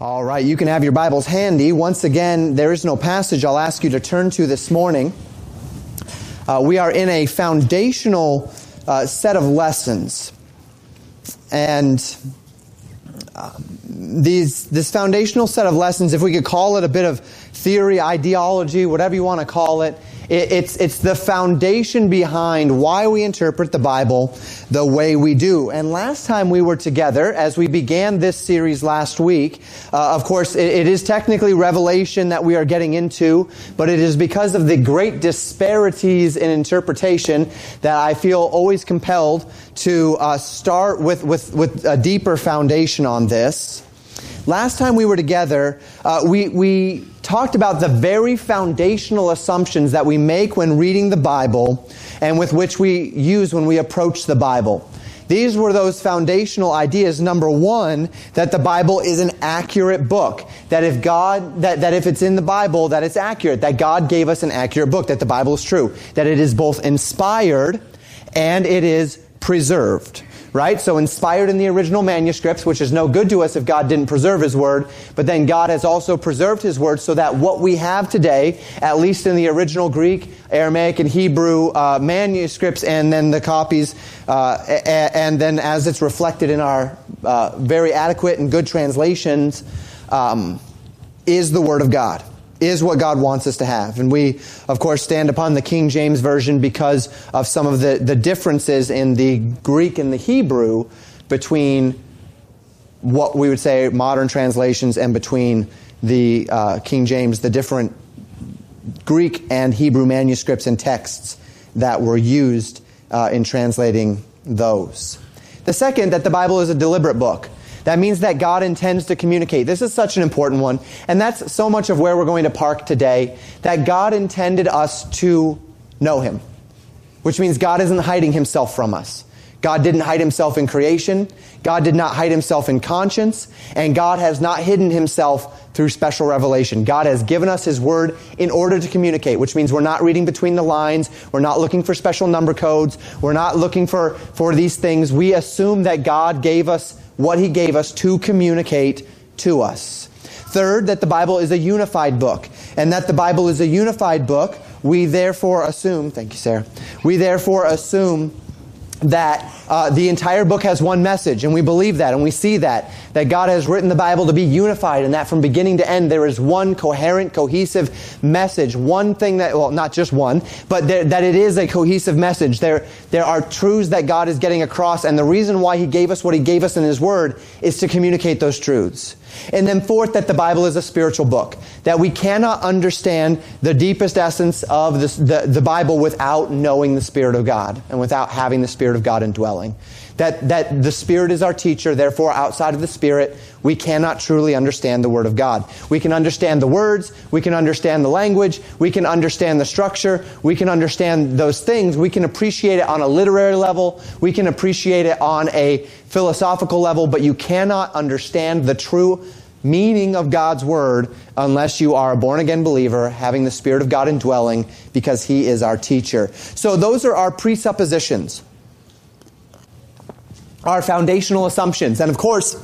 All right, you can have your Bibles handy. Once again, there is no passage I'll ask you to turn to this morning. Uh, we are in a foundational uh, set of lessons. And uh, these, this foundational set of lessons, if we could call it a bit of theory, ideology, whatever you want to call it, it's, it's the foundation behind why we interpret the Bible the way we do. And last time we were together, as we began this series last week, uh, of course, it, it is technically Revelation that we are getting into, but it is because of the great disparities in interpretation that I feel always compelled to uh, start with, with, with a deeper foundation on this. Last time we were together, uh, we, we talked about the very foundational assumptions that we make when reading the Bible and with which we use when we approach the Bible. These were those foundational ideas. Number one, that the Bible is an accurate book. That if God, that, that if it's in the Bible, that it's accurate. That God gave us an accurate book. That the Bible is true. That it is both inspired and it is preserved right? So inspired in the original manuscripts, which is no good to us if God didn't preserve His Word, but then God has also preserved His Word so that what we have today, at least in the original Greek, Aramaic, and Hebrew uh, manuscripts, and then the copies, uh, and then as it's reflected in our uh, very adequate and good translations, um, is the Word of God is what God wants us to have. And we, of course, stand upon the King James Version because of some of the, the differences in the Greek and the Hebrew between what we would say modern translations and between the uh, King James, the different Greek and Hebrew manuscripts and texts that were used uh, in translating those. The second, that the Bible is a deliberate book. That means that God intends to communicate. This is such an important one. And that's so much of where we're going to park today. That God intended us to know Him. Which means God isn't hiding Himself from us. God didn't hide Himself in creation. God did not hide Himself in conscience. And God has not hidden Himself through special revelation. God has given us His Word in order to communicate, which means we're not reading between the lines. We're not looking for special number codes. We're not looking for, for these things. We assume that God gave us what he gave us to communicate to us. Third, that the Bible is a unified book. And that the Bible is a unified book, we therefore assume, thank you, Sarah, we therefore assume that uh, the entire book has one message, and we believe that, and we see that, that God has written the Bible to be unified, and that from beginning to end there is one coherent, cohesive message, one thing that, well, not just one, but there, that it is a cohesive message. There, there are truths that God is getting across, and the reason why He gave us what He gave us in His Word is to communicate those truths. And then fourth, that the Bible is a spiritual book. That we cannot understand the deepest essence of this, the, the Bible without knowing the Spirit of God and without having the Spirit of God indwelling. That, that the Spirit is our teacher, therefore outside of the Spirit, we cannot truly understand the Word of God. We can understand the words, we can understand the language, we can understand the structure, we can understand those things, we can appreciate it on a literary level, we can appreciate it on a philosophical level, but you cannot understand the true meaning of God's Word unless you are a born again believer, having the Spirit of God indwelling, because He is our teacher. So those are our presuppositions our foundational assumptions. And of course,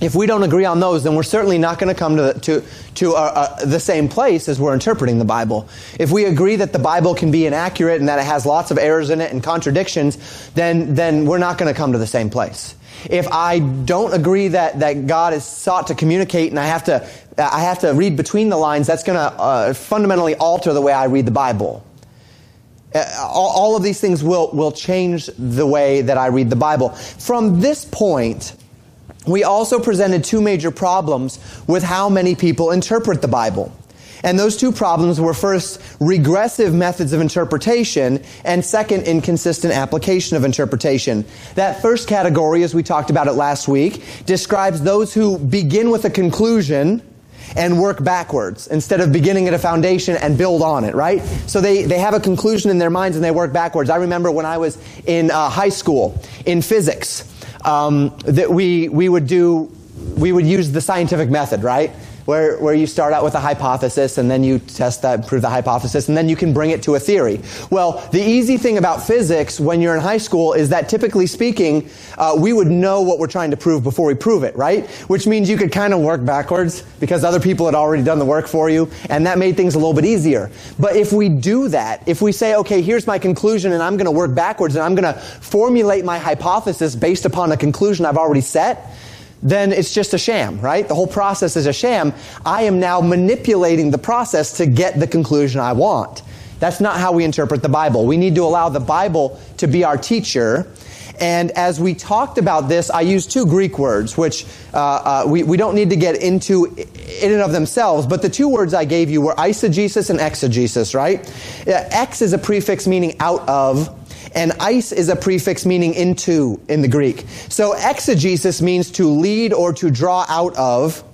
if we don't agree on those, then we're certainly not going to come to, the, to, to uh, uh, the same place as we're interpreting the Bible. If we agree that the Bible can be inaccurate and that it has lots of errors in it and contradictions, then, then we're not going to come to the same place. If I don't agree that, that God is sought to communicate and I have to, I have to read between the lines, that's going to uh, fundamentally alter the way I read the Bible. Uh, all, all of these things will, will change the way that I read the Bible. From this point, we also presented two major problems with how many people interpret the Bible. And those two problems were first, regressive methods of interpretation, and second, inconsistent application of interpretation. That first category, as we talked about it last week, describes those who begin with a conclusion and work backwards instead of beginning at a foundation and build on it, right? So they, they have a conclusion in their minds and they work backwards. I remember when I was in uh, high school in physics um, that we, we would do we would use the scientific method, right? Where, where you start out with a hypothesis and then you test that, prove the hypothesis, and then you can bring it to a theory. Well, the easy thing about physics when you're in high school is that typically speaking, uh, we would know what we're trying to prove before we prove it, right? Which means you could kind of work backwards because other people had already done the work for you, and that made things a little bit easier. But if we do that, if we say, okay, here's my conclusion and I'm going to work backwards and I'm going to formulate my hypothesis based upon a conclusion I've already set, then it's just a sham, right? The whole process is a sham. I am now manipulating the process to get the conclusion I want. That's not how we interpret the Bible. We need to allow the Bible to be our teacher. And as we talked about this, I used two Greek words, which uh, uh, we, we don't need to get into in and of themselves, but the two words I gave you were eisegesis and exegesis, right? Ex is a prefix meaning out of, and eis is a prefix meaning into in the Greek. So exegesis means to lead or to draw out of.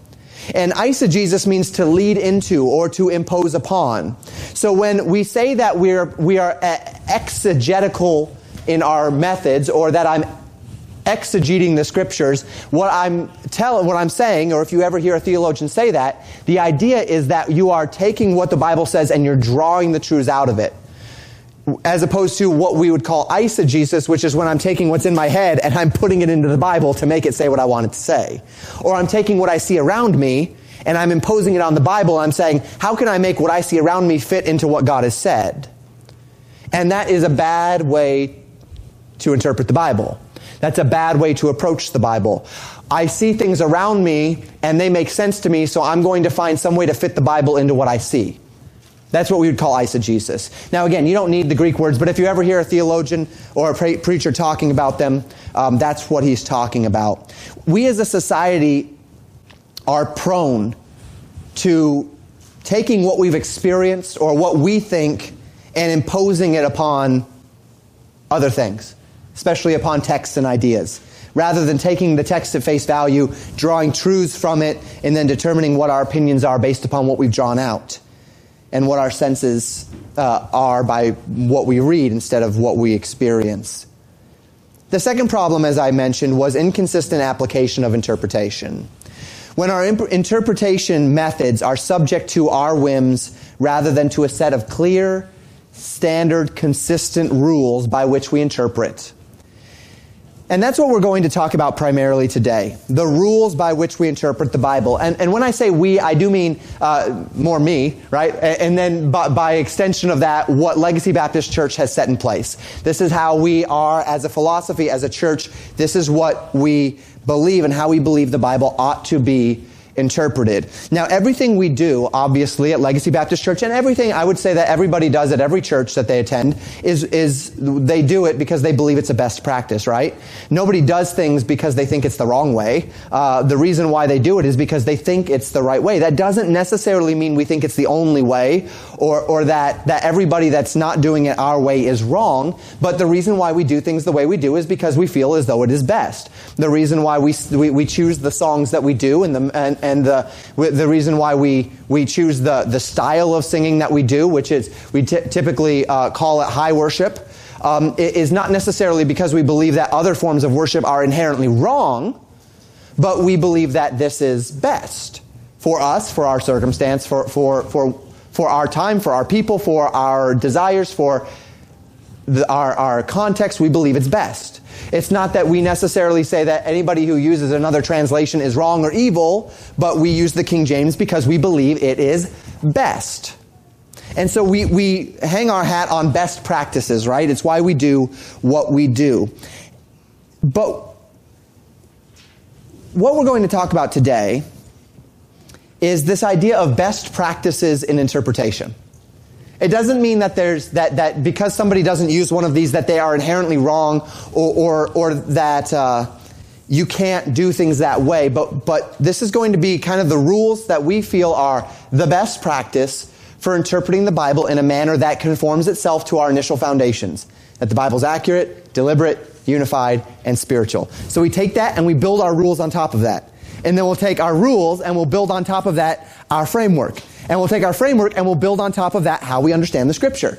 And eisegesis means to lead into or to impose upon. So when we say that we're, we are exegetical in our methods or that I'm exegeting the scriptures, what I'm telling, what I'm saying, or if you ever hear a theologian say that, the idea is that you are taking what the Bible says and you're drawing the truths out of it as opposed to what we would call eisegesis, which is when I'm taking what's in my head and I'm putting it into the Bible to make it say what I want it to say. Or I'm taking what I see around me and I'm imposing it on the Bible. I'm saying, how can I make what I see around me fit into what God has said? And that is a bad way to interpret the Bible. That's a bad way to approach the Bible. I see things around me and they make sense to me, so I'm going to find some way to fit the Bible into what I see. That's what we would call eisegesis. Now, again, you don't need the Greek words, but if you ever hear a theologian or a pre- preacher talking about them, um, that's what he's talking about. We as a society are prone to taking what we've experienced or what we think and imposing it upon other things, especially upon texts and ideas rather than taking the text at face value, drawing truths from it, and then determining what our opinions are based upon what we've drawn out and what our senses uh, are by what we read instead of what we experience. The second problem, as I mentioned, was inconsistent application of interpretation. When our imp- interpretation methods are subject to our whims rather than to a set of clear, standard, consistent rules by which we interpret. And that's what we're going to talk about primarily today the rules by which we interpret the Bible. And, and when I say we, I do mean uh, more me, right? And then by, by, extension of that, what Legacy Baptist Church has set in place. This is how we are as a philosophy, as a church. This is what we believe and how we believe the Bible ought to be interpreted. Now, everything we do, obviously, at Legacy Baptist Church, and everything I would say that everybody does at every church that they attend, is, is they do it because they believe it's a best practice, right? Nobody does things because they think it's the wrong way. Uh, the reason why they do it is because they think it's the right way. That doesn't necessarily mean we think it's the only way, or, or that, that everybody that's not doing it our way is wrong, but the reason why we do things the way we do is because we feel as though it is best. The reason why we, we, we choose the songs that we do and the, and, and the, the reason why we, we choose the, the style of singing that we do, which is we t- typically uh, call it high worship, um, is not necessarily because we believe that other forms of worship are inherently wrong, but we believe that this is best for us, for our circumstance, for, for, for, for our time, for our people, for our desires, for the, our, our context. We believe it's best. It's not that we necessarily say that anybody who uses another translation is wrong or evil, but we use the King James because we believe it is best. And so we, we hang our hat on best practices, right? It's why we do what we do. But what we're going to talk about today is this idea of best practices in interpretation. It doesn't mean that there's that, that because somebody doesn't use one of these that they are inherently wrong or or, or that uh, you can't do things that way. But but this is going to be kind of the rules that we feel are the best practice for interpreting the Bible in a manner that conforms itself to our initial foundations. That the Bible's accurate, deliberate, unified, and spiritual. So we take that and we build our rules on top of that. And then we'll take our rules and we'll build on top of that our framework. And we'll take our framework and we'll build on top of that how we understand the scripture.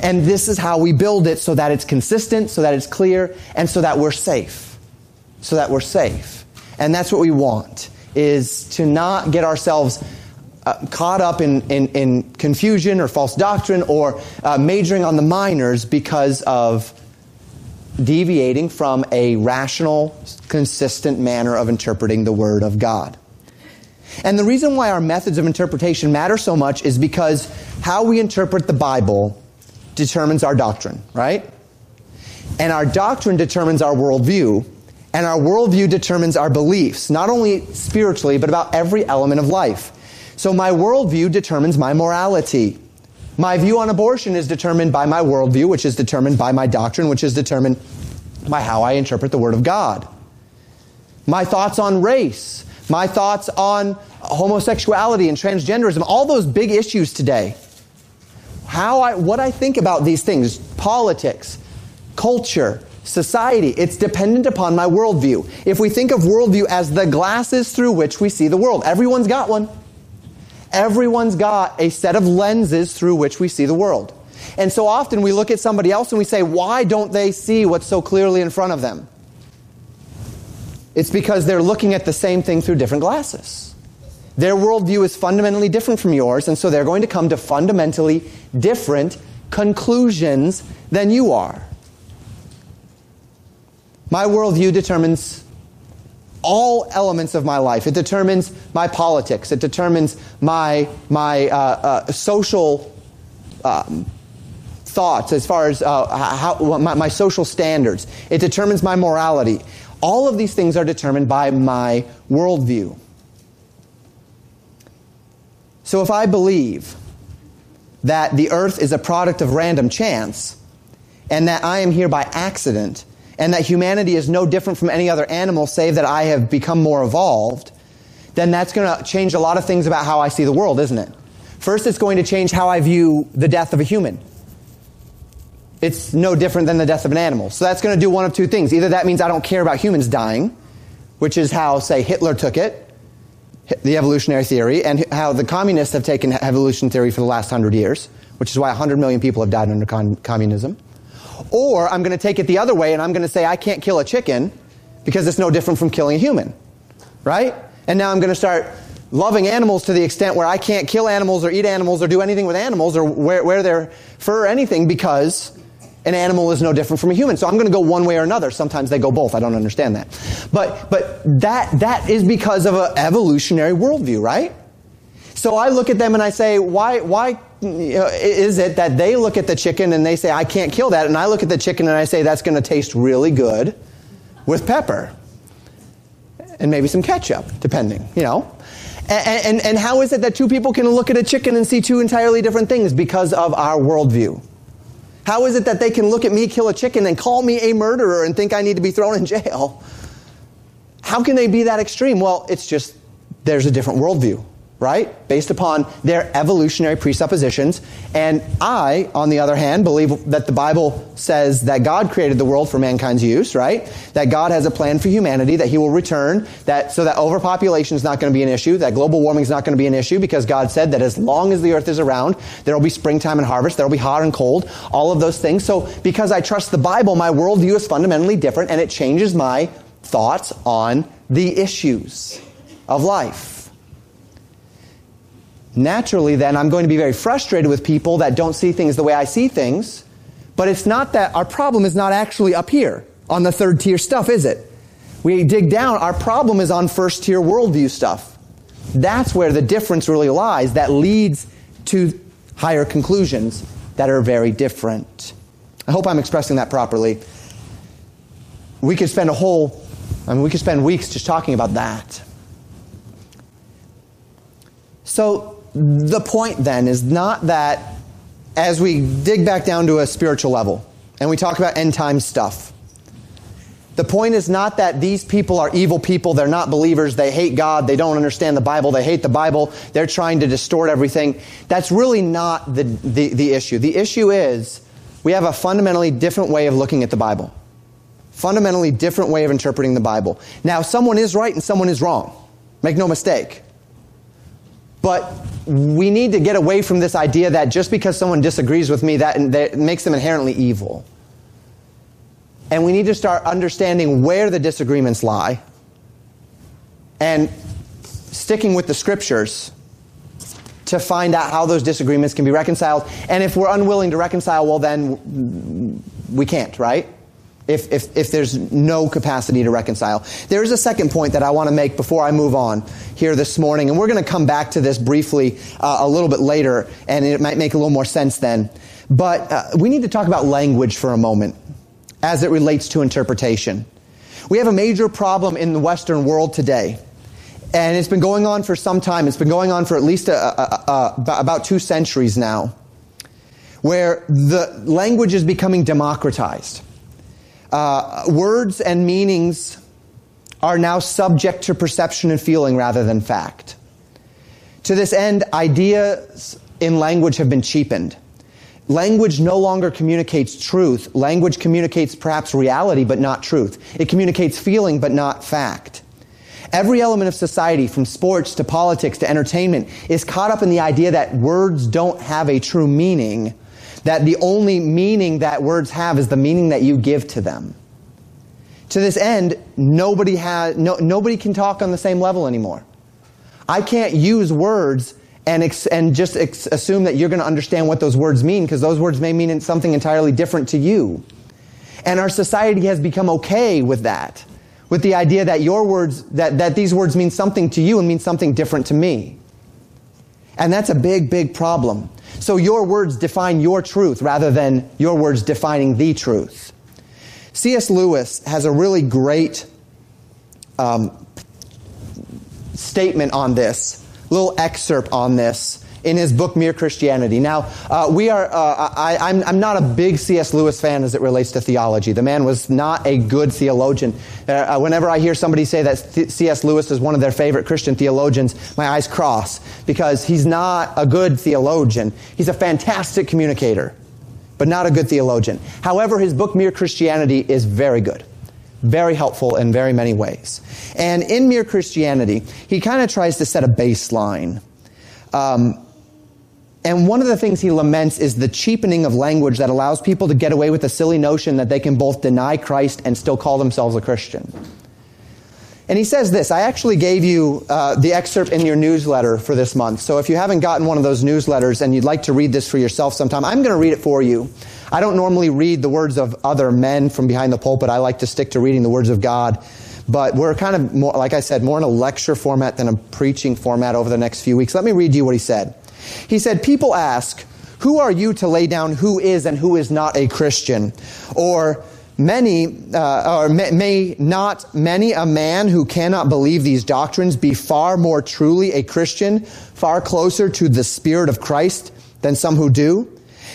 And this is how we build it so that it's consistent, so that it's clear, and so that we're safe. So that we're safe. And that's what we want, is to not get ourselves uh, caught up in, in, in, confusion or false doctrine or uh, majoring on the minors because of deviating from a rational, consistent manner of interpreting the Word of God. And the reason why our methods of interpretation matter so much is because how we interpret the Bible determines our doctrine, right? And our doctrine determines our worldview, and our worldview determines our beliefs, not only spiritually, but about every element of life. So my worldview determines my morality. My view on abortion is determined by my worldview, which is determined by my doctrine, which is determined by how I interpret the Word of God. My thoughts on race, my thoughts on homosexuality and transgenderism, all those big issues today. How I, what I think about these things, politics, culture, society, it's dependent upon my worldview. If we think of worldview as the glasses through which we see the world, everyone's got one. Everyone's got a set of lenses through which we see the world. And so often we look at somebody else and we say, why don't they see what's so clearly in front of them? It's because they're looking at the same thing through different glasses. Their worldview is fundamentally different from yours, and so they're going to come to fundamentally different conclusions than you are. My worldview determines all elements of my life. It determines my politics. It determines my, my uh, uh, social um, thoughts as far as uh, how, my, my social standards. It determines my morality. All of these things are determined by my worldview. So if I believe that the earth is a product of random chance and that I am here by accident, and that humanity is no different from any other animal, save that I have become more evolved, then that's going to change a lot of things about how I see the world, isn't it? First, it's going to change how I view the death of a human. It's no different than the death of an animal. So that's going to do one of two things. Either that means I don't care about humans dying, which is how, say, Hitler took it, the evolutionary theory, and how the communists have taken evolution theory for the last hundred years, which is why 100 million people have died under con- communism. Or I'm going to take it the other way and I'm going to say I can't kill a chicken because it's no different from killing a human. Right? And now I'm going to start loving animals to the extent where I can't kill animals or eat animals or do anything with animals or wear, wear their fur or anything because an animal is no different from a human. So I'm going to go one way or another. Sometimes they go both. I don't understand that. But, but that, that is because of an evolutionary worldview, right? So I look at them and I say, why, why is it that they look at the chicken and they say, I can't kill that, and I look at the chicken and I say, that's going to taste really good with pepper and maybe some ketchup, depending, you know? And, and, and how is it that two people can look at a chicken and see two entirely different things because of our worldview? How is it that they can look at me kill a chicken and call me a murderer and think I need to be thrown in jail? How can they be that extreme? Well, it's just there's a different worldview right? Based upon their evolutionary presuppositions. And I, on the other hand, believe that the Bible says that God created the world for mankind's use, right? That God has a plan for humanity, that He will return, that so that overpopulation is not going to be an issue, that global warming is not going to be an issue, because God said that as long as the earth is around, there will be springtime and harvest, there will be hot and cold, all of those things. So because I trust the Bible, my worldview is fundamentally different, and it changes my thoughts on the issues of life naturally then I'm going to be very frustrated with people that don't see things the way I see things. But it's not that our problem is not actually up here on the third tier stuff, is it? We dig down, our problem is on first tier worldview stuff. That's where the difference really lies that leads to higher conclusions that are very different. I hope I'm expressing that properly. We could spend a whole, I mean, we could spend weeks just talking about that. So, the point then is not that as we dig back down to a spiritual level and we talk about end time stuff, the point is not that these people are evil people, they're not believers, they hate God, they don't understand the Bible, they hate the Bible, they're trying to distort everything. That's really not the, the, the issue. The issue is we have a fundamentally different way of looking at the Bible. Fundamentally different way of interpreting the Bible. Now, someone is right and someone is wrong. Make no mistake. But we need to get away from this idea that just because someone disagrees with me, that, that makes them inherently evil. And we need to start understanding where the disagreements lie and sticking with the scriptures to find out how those disagreements can be reconciled. And if we're unwilling to reconcile, well, then we can't, right? If, if, if there's no capacity to reconcile. There is a second point that I want to make before I move on here this morning, and we're going to come back to this briefly uh, a little bit later, and it might make a little more sense then. But uh, we need to talk about language for a moment as it relates to interpretation. We have a major problem in the Western world today. And it's been going on for some time. It's been going on for at least a, a, a, about two centuries now, where the language is becoming democratized. Uh, words and meanings are now subject to perception and feeling rather than fact. To this end, ideas in language have been cheapened. Language no longer communicates truth. Language communicates perhaps reality, but not truth. It communicates feeling, but not fact. Every element of society, from sports to politics to entertainment, is caught up in the idea that words don't have a true meaning, that the only meaning that words have is the meaning that you give to them. To this end, nobody, has, no, nobody can talk on the same level anymore. I can't use words and, ex- and just ex- assume that you're going to understand what those words mean because those words may mean something entirely different to you. And our society has become okay with that, with the idea that your words, that, that these words mean something to you and mean something different to me. And that's a big, big problem. So your words define your truth rather than your words defining the truth. C.S. Lewis has a really great um, statement on this little excerpt on this in his book Mere Christianity. Now, uh, we are, uh, I, am I'm, I'm not a big C.S. Lewis fan as it relates to theology. The man was not a good theologian. Uh, uh whenever I hear somebody say that C.S. Lewis is one of their favorite Christian theologians, my eyes cross because he's not a good theologian. He's a fantastic communicator, but not a good theologian. However, his book Mere Christianity is very good very helpful in very many ways. And in Mere Christianity, he kind of tries to set a baseline. Um, and one of the things he laments is the cheapening of language that allows people to get away with the silly notion that they can both deny Christ and still call themselves a Christian. And he says this I actually gave you uh, the excerpt in your newsletter for this month. So if you haven't gotten one of those newsletters and you'd like to read this for yourself sometime, I'm going to read it for you. I don't normally read the words of other men from behind the pulpit. I like to stick to reading the words of God. But we're kind of more, like I said, more in a lecture format than a preaching format over the next few weeks. Let me read you what he said. He said, People ask, Who are you to lay down who is and who is not a Christian? Or, Many, uh, or may, may not many a man who cannot believe these doctrines be far more truly a Christian, far closer to the Spirit of Christ than some who do?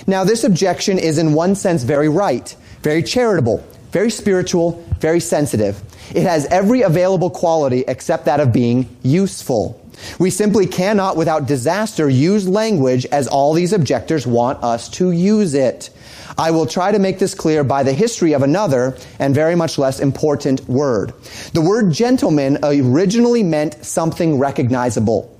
Now, this objection is in one sense very right, very charitable, very spiritual, very sensitive. It has every available quality except that of being useful. We simply cannot, without disaster, use language as all these objectors want us to use it. I will try to make this clear by the history of another and very much less important word. The word gentleman originally meant something recognizable.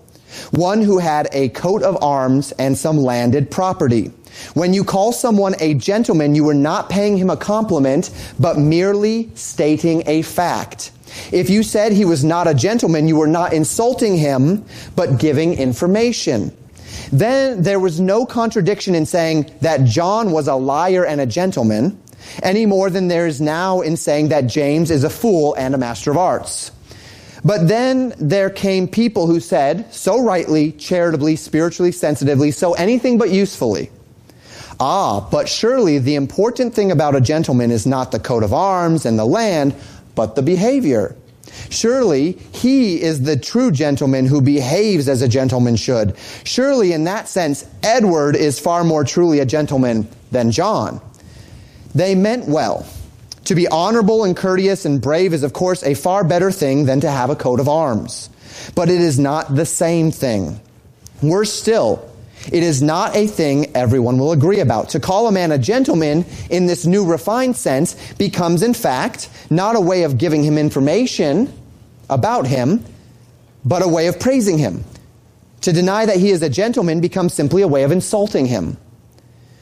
One who had a coat of arms and some landed property. When you call someone a gentleman, you are not paying him a compliment, but merely stating a fact. If you said he was not a gentleman, you were not insulting him, but giving information. Then there was no contradiction in saying that John was a liar and a gentleman, any more than there is now in saying that James is a fool and a master of arts. But then there came people who said, so rightly, charitably, spiritually, sensitively, so anything but usefully. Ah, but surely the important thing about a gentleman is not the coat of arms and the land, but the behavior. Surely he is the true gentleman who behaves as a gentleman should. Surely in that sense, Edward is far more truly a gentleman than John. They meant well. To be honorable and courteous and brave is of course a far better thing than to have a coat of arms. But it is not the same thing. Worse still, it is not a thing everyone will agree about. To call a man a gentleman in this new refined sense becomes, in fact, not a way of giving him information about him, but a way of praising him. To deny that he is a gentleman becomes simply a way of insulting him.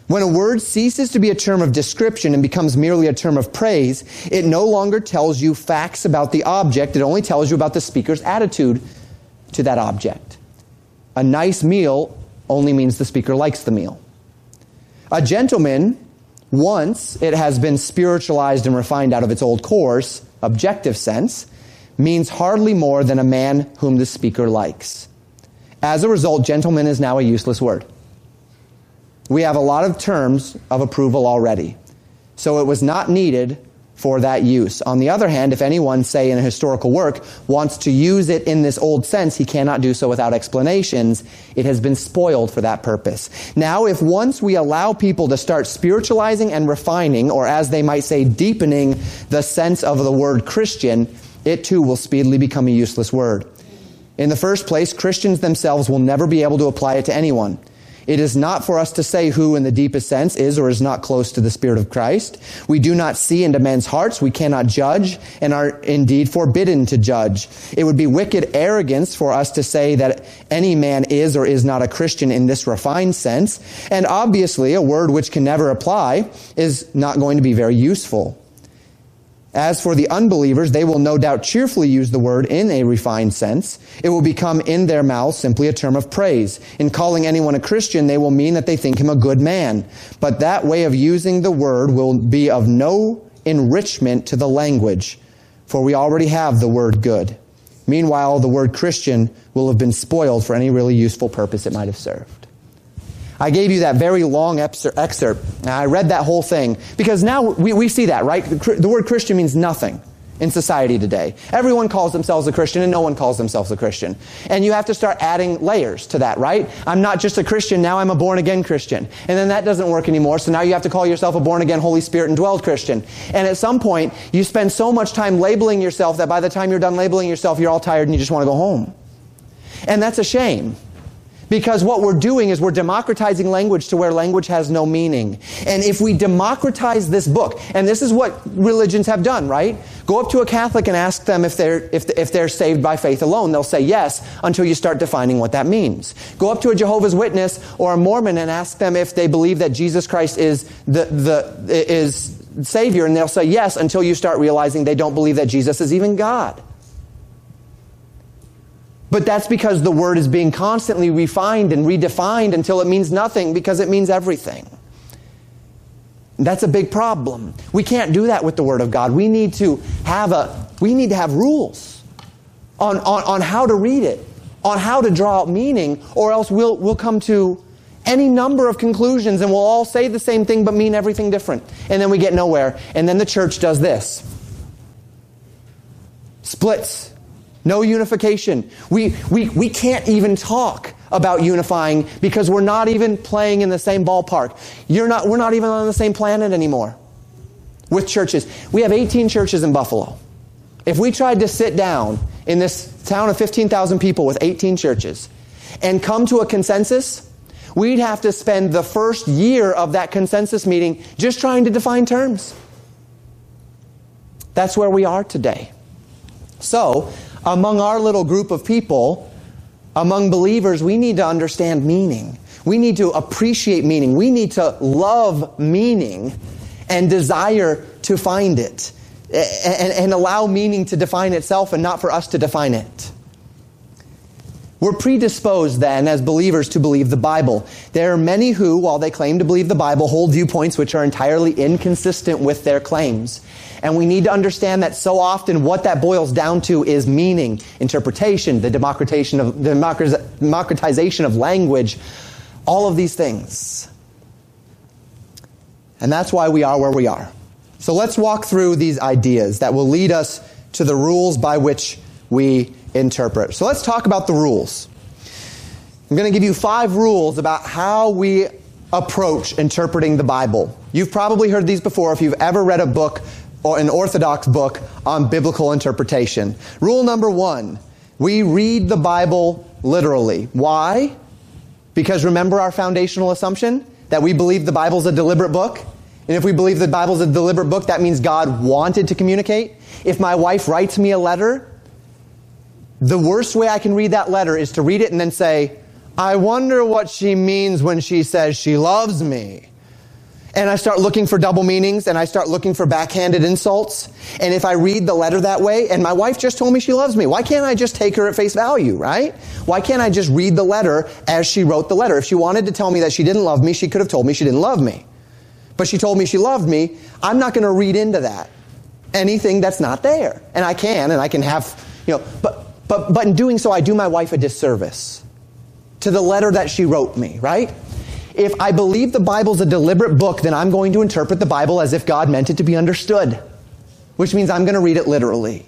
When a word ceases to be a term of description and becomes merely a term of praise, it no longer tells you facts about the object. It only tells you about the speaker's attitude to that object. A nice meal only means the speaker likes the meal. A gentleman, once it has been spiritualized and refined out of its old coarse, objective sense, means hardly more than a man whom the speaker likes. As a result, gentleman is now a useless word. We have a lot of terms of approval already. So it was not needed for that use. On the other hand, if anyone, say in a historical work, wants to use it in this old sense, he cannot do so without explanations. It has been spoiled for that purpose. Now, if once we allow people to start spiritualizing and refining, or as they might say, deepening the sense of the word Christian, it too will speedily become a useless word. In the first place, Christians themselves will never be able to apply it to anyone. It is not for us to say who in the deepest sense is or is not close to the Spirit of Christ. We do not see into men's hearts. We cannot judge and are indeed forbidden to judge. It would be wicked arrogance for us to say that any man is or is not a Christian in this refined sense. And obviously, a word which can never apply is not going to be very useful. As for the unbelievers, they will no doubt cheerfully use the word in a refined sense. It will become in their mouths simply a term of praise. In calling anyone a Christian, they will mean that they think him a good man. But that way of using the word will be of no enrichment to the language, for we already have the word good. Meanwhile, the word Christian will have been spoiled for any really useful purpose it might have served. I gave you that very long excerpt. And I read that whole thing because now we, we see that, right? The word Christian means nothing in society today. Everyone calls themselves a Christian and no one calls themselves a Christian. And you have to start adding layers to that, right? I'm not just a Christian, now I'm a born again Christian. And then that doesn't work anymore, so now you have to call yourself a born again Holy Spirit indwelled Christian. And at some point, you spend so much time labeling yourself that by the time you're done labeling yourself, you're all tired and you just want to go home. And that's a shame. Because what we're doing is we're democratizing language to where language has no meaning. And if we democratize this book, and this is what religions have done, right? Go up to a Catholic and ask them if they're, if, if they're saved by faith alone. They'll say yes until you start defining what that means. Go up to a Jehovah's Witness or a Mormon and ask them if they believe that Jesus Christ is the, the, is Savior, and they'll say yes until you start realizing they don't believe that Jesus is even God. But that's because the word is being constantly refined and redefined until it means nothing because it means everything. That's a big problem. We can't do that with the Word of God. We need to have a we need to have rules on, on, on how to read it, on how to draw out meaning, or else we'll we'll come to any number of conclusions and we'll all say the same thing but mean everything different. And then we get nowhere. And then the church does this. Splits no unification. We, we, we can't even talk about unifying because we're not even playing in the same ballpark. You're not, we're not even on the same planet anymore with churches. We have 18 churches in Buffalo. If we tried to sit down in this town of 15,000 people with 18 churches and come to a consensus, we'd have to spend the first year of that consensus meeting just trying to define terms. That's where we are today. So, among our little group of people, among believers, we need to understand meaning. We need to appreciate meaning. We need to love meaning and desire to find it and, and, allow meaning to define itself and not for us to define it. We're predisposed then as believers to believe the Bible. There are many who, while they claim to believe the Bible, hold viewpoints which are entirely inconsistent with their claims. And we need to understand that so often what that boils down to is meaning, interpretation, the democratization of, the democratization of language, all of these things. And that's why we are where we are. So let's walk through these ideas that will lead us to the rules by which we interpret. So let's talk about the rules. I'm going to give you five rules about how we approach interpreting the Bible. You've probably heard these before if you've ever read a book or an orthodox book on biblical interpretation. Rule number one, we read the Bible literally. Why? Because remember our foundational assumption that we believe the Bible's a deliberate book? And if we believe the Bible's a deliberate book, that means God wanted to communicate. If my wife writes me a letter, the worst way I can read that letter is to read it and then say, I wonder what she means when she says she loves me. And I start looking for double meanings and I start looking for backhanded insults. And if I read the letter that way, and my wife just told me she loves me, why can't I just take her at face value, right? Why can't I just read the letter as she wrote the letter? If she wanted to tell me that she didn't love me, she could have told me she didn't love me. But she told me she loved me. I'm not going to read into that anything that's not there. And I can, and I can have, you know, but, but, but in doing so, I do my wife a disservice to the letter that she wrote me, right? If I believe the Bible's a deliberate book, then I'm going to interpret the Bible as if God meant it to be understood, which means I'm going to read it literally.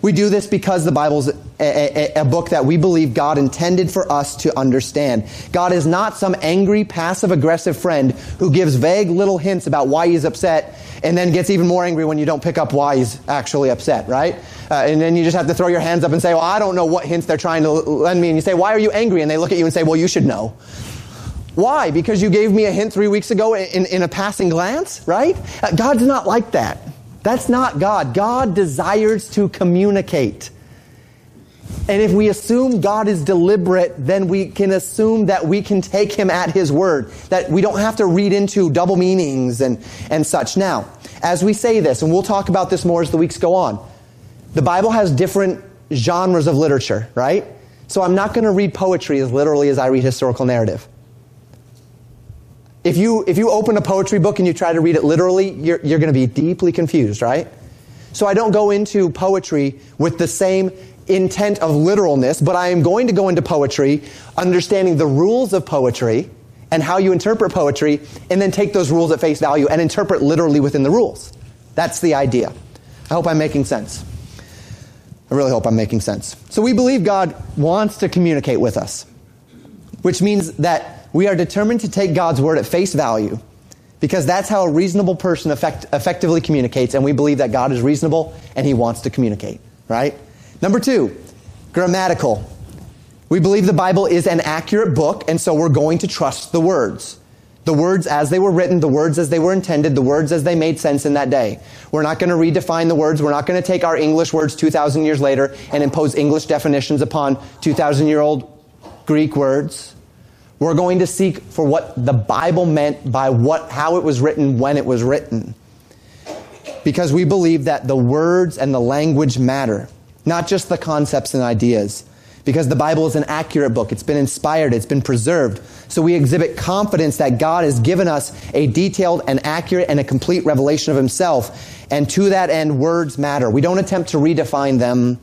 We do this because the Bible's a, a, a, book that we believe God intended for us to understand. God is not some angry, passive aggressive friend who gives vague little hints about why he's upset and then gets even more angry when you don't pick up why he's actually upset, right? Uh, and then you just have to throw your hands up and say, well, I don't know what hints they're trying to lend me. And you say, why are you angry? And they look at you and say, well, you should know. Why? Because you gave me a hint three weeks ago in, in a passing glance, right? Uh, God's not like that. That's not God. God desires to communicate. And if we assume God is deliberate, then we can assume that we can take him at his word, that we don't have to read into double meanings and, and such. Now, as we say this, and we'll talk about this more as the weeks go on, the Bible has different genres of literature, right? So I'm not going to read poetry as literally as I read historical narrative. If you, if you open a poetry book and you try to read it literally, you're, you're going to be deeply confused, right? So I don't go into poetry with the same intent of literalness, but I am going to go into poetry understanding the rules of poetry and how you interpret poetry, and then take those rules at face value and interpret literally within the rules. That's the idea. I hope I'm making sense. I really hope I'm making sense. So we believe God wants to communicate with us, which means that we are determined to take God's word at face value because that's how a reasonable person effect, effectively communicates, and we believe that God is reasonable and he wants to communicate, right? Number two, grammatical. We believe the Bible is an accurate book, and so we're going to trust the words. The words as they were written, the words as they were intended, the words as they made sense in that day. We're not going to redefine the words. We're not going to take our English words 2,000 years later and impose English definitions upon 2,000 year old Greek words. We're going to seek for what the Bible meant by what, how it was written when it was written. Because we believe that the words and the language matter, not just the concepts and ideas. Because the Bible is an accurate book. It's been inspired. It's been preserved. So we exhibit confidence that God has given us a detailed and accurate and a complete revelation of himself. And to that end, words matter. We don't attempt to redefine them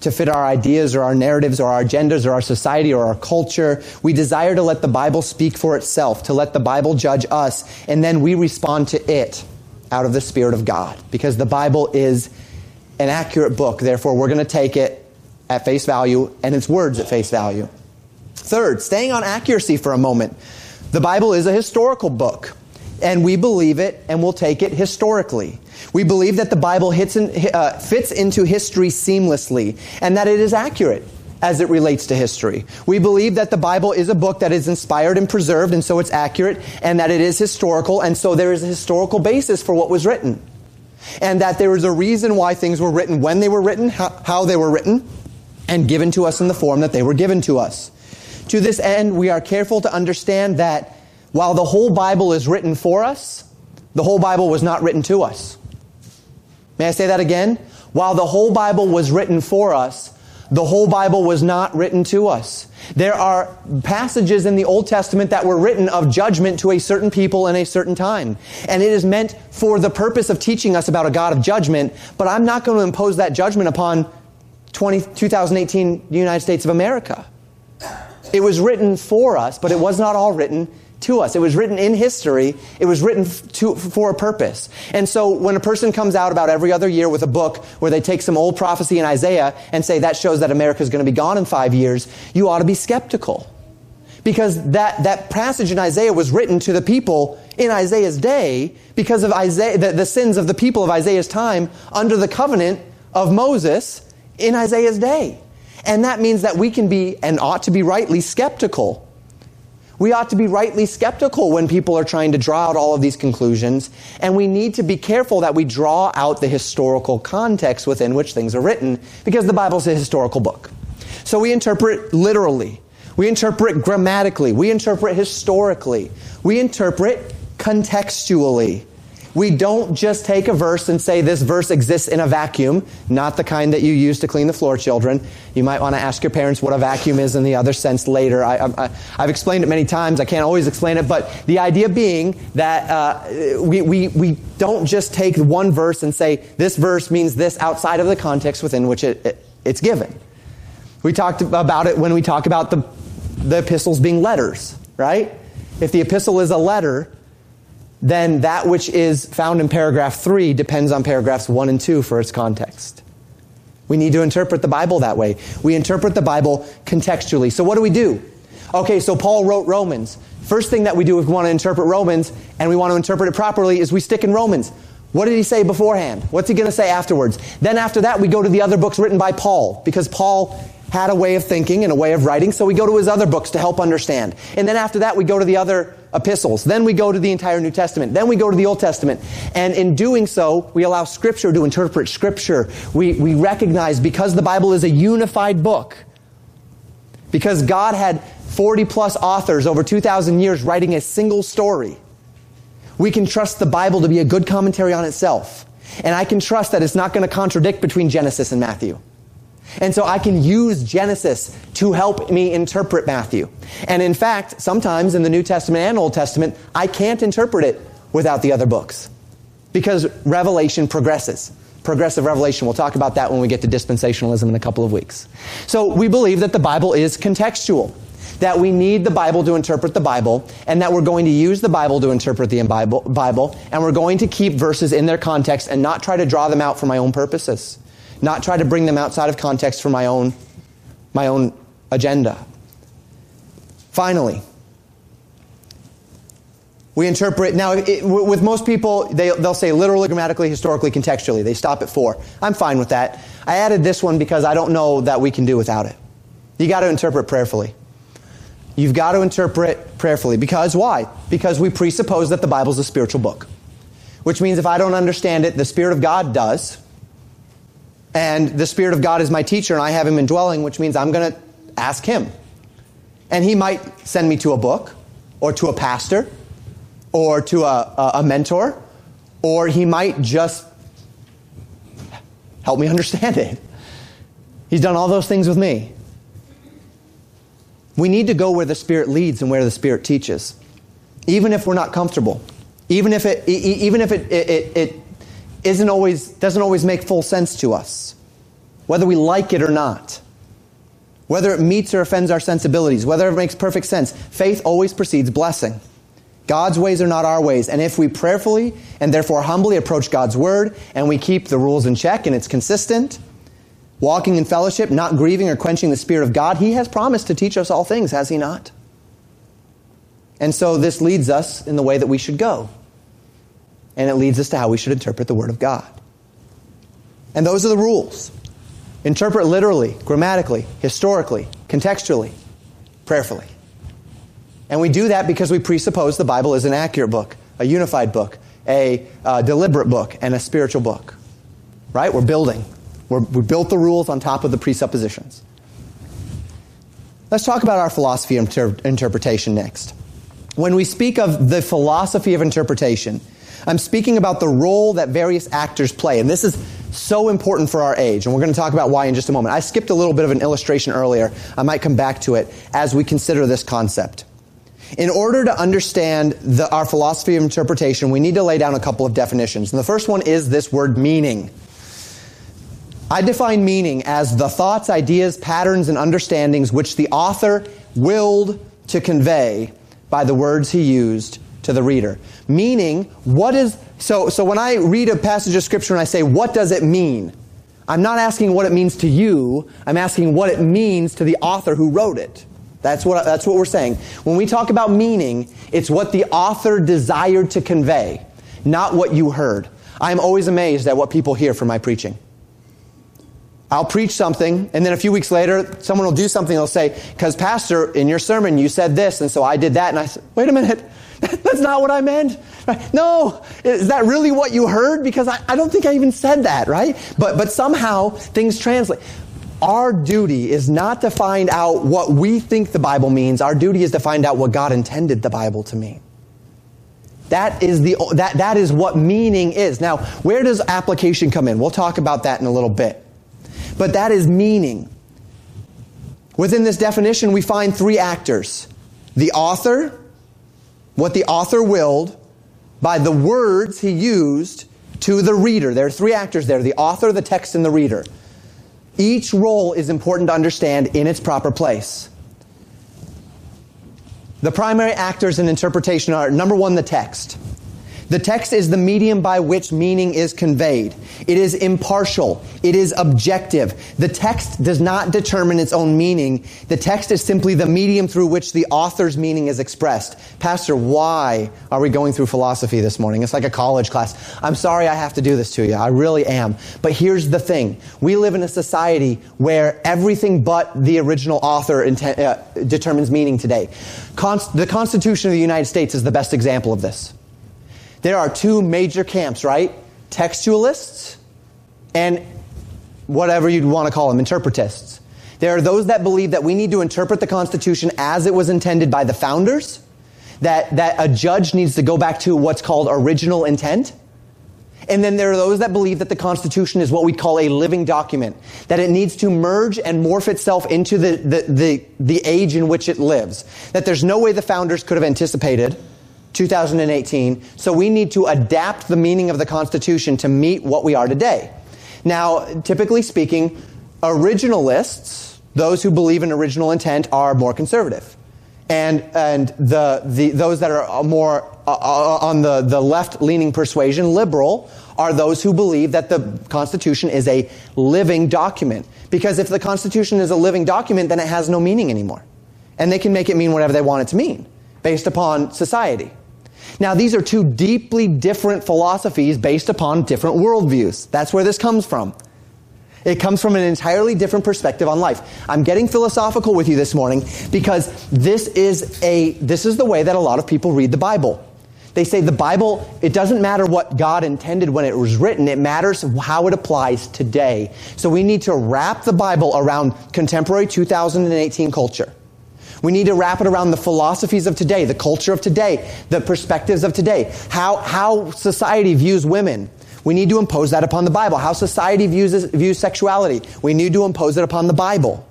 to fit our ideas or our narratives or our agendas or our society or our culture. We desire to let the Bible speak for itself, to let the Bible judge us, and then we respond to it out of the Spirit of God. Because the Bible is an accurate book, therefore we're going to take it at face value and its words at face value. Third, staying on accuracy for a moment. The Bible is a historical book, and we believe it and we'll take it historically. We believe that the Bible in, uh, fits into history seamlessly and that it is accurate as it relates to history. We believe that the Bible is a book that is inspired and preserved and so it's accurate and that it is historical and so there is a historical basis for what was written. And that there is a reason why things were written when they were written, how, how they were written, and given to us in the form that they were given to us. To this end, we are careful to understand that while the whole Bible is written for us, the whole Bible was not written to us. May I say that again? While the whole Bible was written for us, the whole Bible was not written to us. There are passages in the Old Testament that were written of judgment to a certain people in a certain time. And it is meant for the purpose of teaching us about a God of judgment, but I'm not going to impose that judgment upon 20, 2018 United States of America. It was written for us, but it was not all written to us. It was written in history. It was written to, for a purpose. And so when a person comes out about every other year with a book where they take some old prophecy in Isaiah and say that shows that America is going to be gone in five years, you ought to be skeptical. Because that, that passage in Isaiah was written to the people in Isaiah's day because of Isaiah, the, the sins of the people of Isaiah's time under the covenant of Moses in Isaiah's day. And that means that we can be and ought to be rightly skeptical we ought to be rightly skeptical when people are trying to draw out all of these conclusions, and we need to be careful that we draw out the historical context within which things are written, because the Bible is a historical book. So we interpret literally, we interpret grammatically, we interpret historically, we interpret contextually. We don't just take a verse and say this verse exists in a vacuum, not the kind that you use to clean the floor, children. You might want to ask your parents what a vacuum is in the other sense later. I, have explained it many times. I can't always explain it, but the idea being that uh, we, we, we don't just take one verse and say this verse means this outside of the context within which it, it it's given. We talked about it when we talk about the, the epistles being letters, right? If the epistle is a letter, then that which is found in paragraph 3 depends on paragraphs 1 and 2 for its context. We need to interpret the Bible that way. We interpret the Bible contextually. So what do we do? Okay, so Paul wrote Romans. First thing that we do if we want to interpret Romans and we want to interpret it properly is we stick in Romans. What did he say beforehand? What's he going to say afterwards? Then after that, we go to the other books written by Paul because Paul had a way of thinking and a way of writing, so we go to his other books to help understand. And then after that, we go to the other epistles. Then we go to the entire New Testament. Then we go to the Old Testament. And in doing so, we allow Scripture to interpret Scripture. We, we recognize because the Bible is a unified book, because God had 40 plus authors over 2,000 years writing a single story, we can trust the Bible to be a good commentary on itself. And I can trust that it's not going to contradict between Genesis and Matthew. And so I can use Genesis to help me interpret Matthew. And in fact, sometimes in the New Testament and Old Testament, I can't interpret it without the other books. Because revelation progresses. Progressive revelation. We'll talk about that when we get to dispensationalism in a couple of weeks. So we believe that the Bible is contextual. That we need the Bible to interpret the Bible, and that we're going to use the Bible to interpret the Bible, and we're going to keep verses in their context and not try to draw them out for my own purposes not try to bring them outside of context for my own, my own agenda. Finally, we interpret, now, it, with most people, they, they'll say literally, grammatically, historically, contextually. They stop at four. I'm fine with that. I added this one because I don't know that we can do without it. You got to interpret prayerfully. You've got to interpret prayerfully. Because why? Because we presuppose that the bible's a spiritual book. Which means if I don't understand it, the Spirit of God does and the Spirit of God is my teacher, and I have Him indwelling, which means I'm going to ask Him. And He might send me to a book, or to a pastor, or to a, a mentor, or He might just help me understand it. He's done all those things with me. We need to go where the Spirit leads and where the Spirit teaches, even if we're not comfortable, even if it, even if it, it, it isn't always, doesn't always make full sense to us, whether we like it or not, whether it meets or offends our sensibilities, whether it makes perfect sense. Faith always precedes blessing. God's ways are not our ways. And if we prayerfully and therefore humbly approach God's word and we keep the rules in check and it's consistent, walking in fellowship, not grieving or quenching the Spirit of God, He has promised to teach us all things, has He not? And so this leads us in the way that we should go and it leads us to how we should interpret the Word of God. And those are the rules. Interpret literally, grammatically, historically, contextually, prayerfully. And we do that because we presuppose the Bible is an accurate book, a unified book, a uh, deliberate book, and a spiritual book. Right? We're building. We're, we built the rules on top of the presuppositions. Let's talk about our philosophy of inter- interpretation next. When we speak of the philosophy of interpretation, I'm speaking about the role that various actors play. And this is so important for our age. And we're going to talk about why in just a moment. I skipped a little bit of an illustration earlier. I might come back to it as we consider this concept. In order to understand the, our philosophy of interpretation, we need to lay down a couple of definitions. And the first one is this word meaning. I define meaning as the thoughts, ideas, patterns, and understandings which the author willed to convey by the words he used to the reader. Meaning, what is, so, so when I read a passage of scripture and I say, what does it mean? I'm not asking what it means to you. I'm asking what it means to the author who wrote it. That's what, that's what we're saying. When we talk about meaning, it's what the author desired to convey, not what you heard. I'm always amazed at what people hear from my preaching. I'll preach something, and then a few weeks later, someone will do something. They'll say, "Because Pastor, in your sermon, you said this, and so I did that." And I said, "Wait a minute, that's not what I meant." No, is that really what you heard? Because I, I don't think I even said that, right? But but somehow things translate. Our duty is not to find out what we think the Bible means. Our duty is to find out what God intended the Bible to mean. That is, the, that, that is what meaning is. Now, where does application come in? We'll talk about that in a little bit. But that is meaning. Within this definition, we find three actors the author, what the author willed, by the words he used to the reader. There are three actors there the author, the text, and the reader. Each role is important to understand in its proper place. The primary actors in interpretation are number one, the text. The text is the medium by which meaning is conveyed. It is impartial. It is objective. The text does not determine its own meaning. The text is simply the medium through which the author's meaning is expressed. Pastor, why are we going through philosophy this morning? It's like a college class. I'm sorry I have to do this to you. I really am. But here's the thing. We live in a society where everything but the original author inten- uh, determines meaning today. Const- the Constitution of the United States is the best example of this. There are two major camps, right? Textualists and whatever you'd want to call them, interpretists. There are those that believe that we need to interpret the Constitution as it was intended by the founders, that, that a judge needs to go back to what's called original intent. And then there are those that believe that the Constitution is what we call a living document, that it needs to merge and morph itself into the, the, the, the age in which it lives, that there's no way the founders could have anticipated 2018. So we need to adapt the meaning of the Constitution to meet what we are today. Now, typically speaking, originalists, those who believe in original intent, are more conservative. And, and the, the, those that are more uh, uh, on the, the left leaning persuasion, liberal, are those who believe that the Constitution is a living document. Because if the Constitution is a living document, then it has no meaning anymore. And they can make it mean whatever they want it to mean based upon society. Now, these are two deeply different philosophies based upon different worldviews. That's where this comes from. It comes from an entirely different perspective on life. I'm getting philosophical with you this morning because this is a, this is the way that a lot of people read the Bible. They say the Bible, it doesn't matter what God intended when it was written, it matters how it applies today. So we need to wrap the Bible around contemporary 2018 culture. We need to wrap it around the philosophies of today, the culture of today, the perspectives of today, how, how society views women. We need to impose that upon the Bible. How society views, views sexuality. We need to impose it upon the Bible.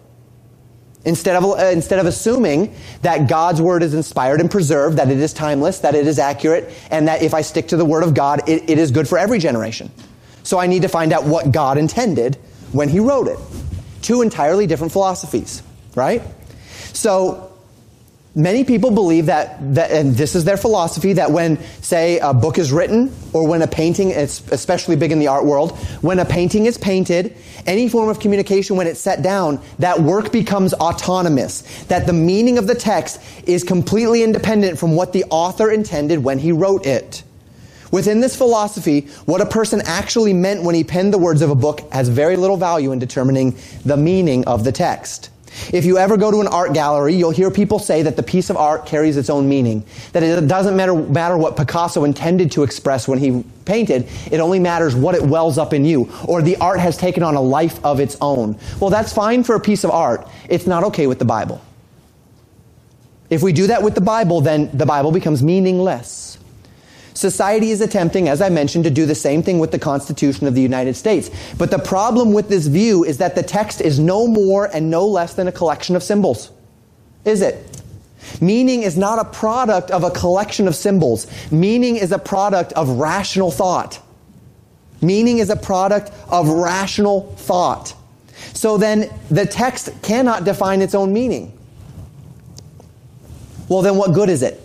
Instead of, uh, instead of assuming that God's word is inspired and preserved, that it is timeless, that it is accurate, and that if I stick to the word of God, it, it is good for every generation. So I need to find out what God intended when he wrote it. Two entirely different philosophies, right? So many people believe that, that, and this is their philosophy, that when, say, a book is written, or when a painting, it's especially big in the art world, when a painting is painted, any form of communication, when it's set down, that work becomes autonomous. That the meaning of the text is completely independent from what the author intended when he wrote it. Within this philosophy, what a person actually meant when he penned the words of a book has very little value in determining the meaning of the text. If you ever go to an art gallery, you'll hear people say that the piece of art carries its own meaning. That it doesn't matter, matter what Picasso intended to express when he painted, it only matters what it wells up in you. Or the art has taken on a life of its own. Well, that's fine for a piece of art. It's not okay with the Bible. If we do that with the Bible, then the Bible becomes meaningless. Society is attempting, as I mentioned, to do the same thing with the Constitution of the United States. But the problem with this view is that the text is no more and no less than a collection of symbols. Is it? Meaning is not a product of a collection of symbols. Meaning is a product of rational thought. Meaning is a product of rational thought. So then the text cannot define its own meaning. Well, then what good is it?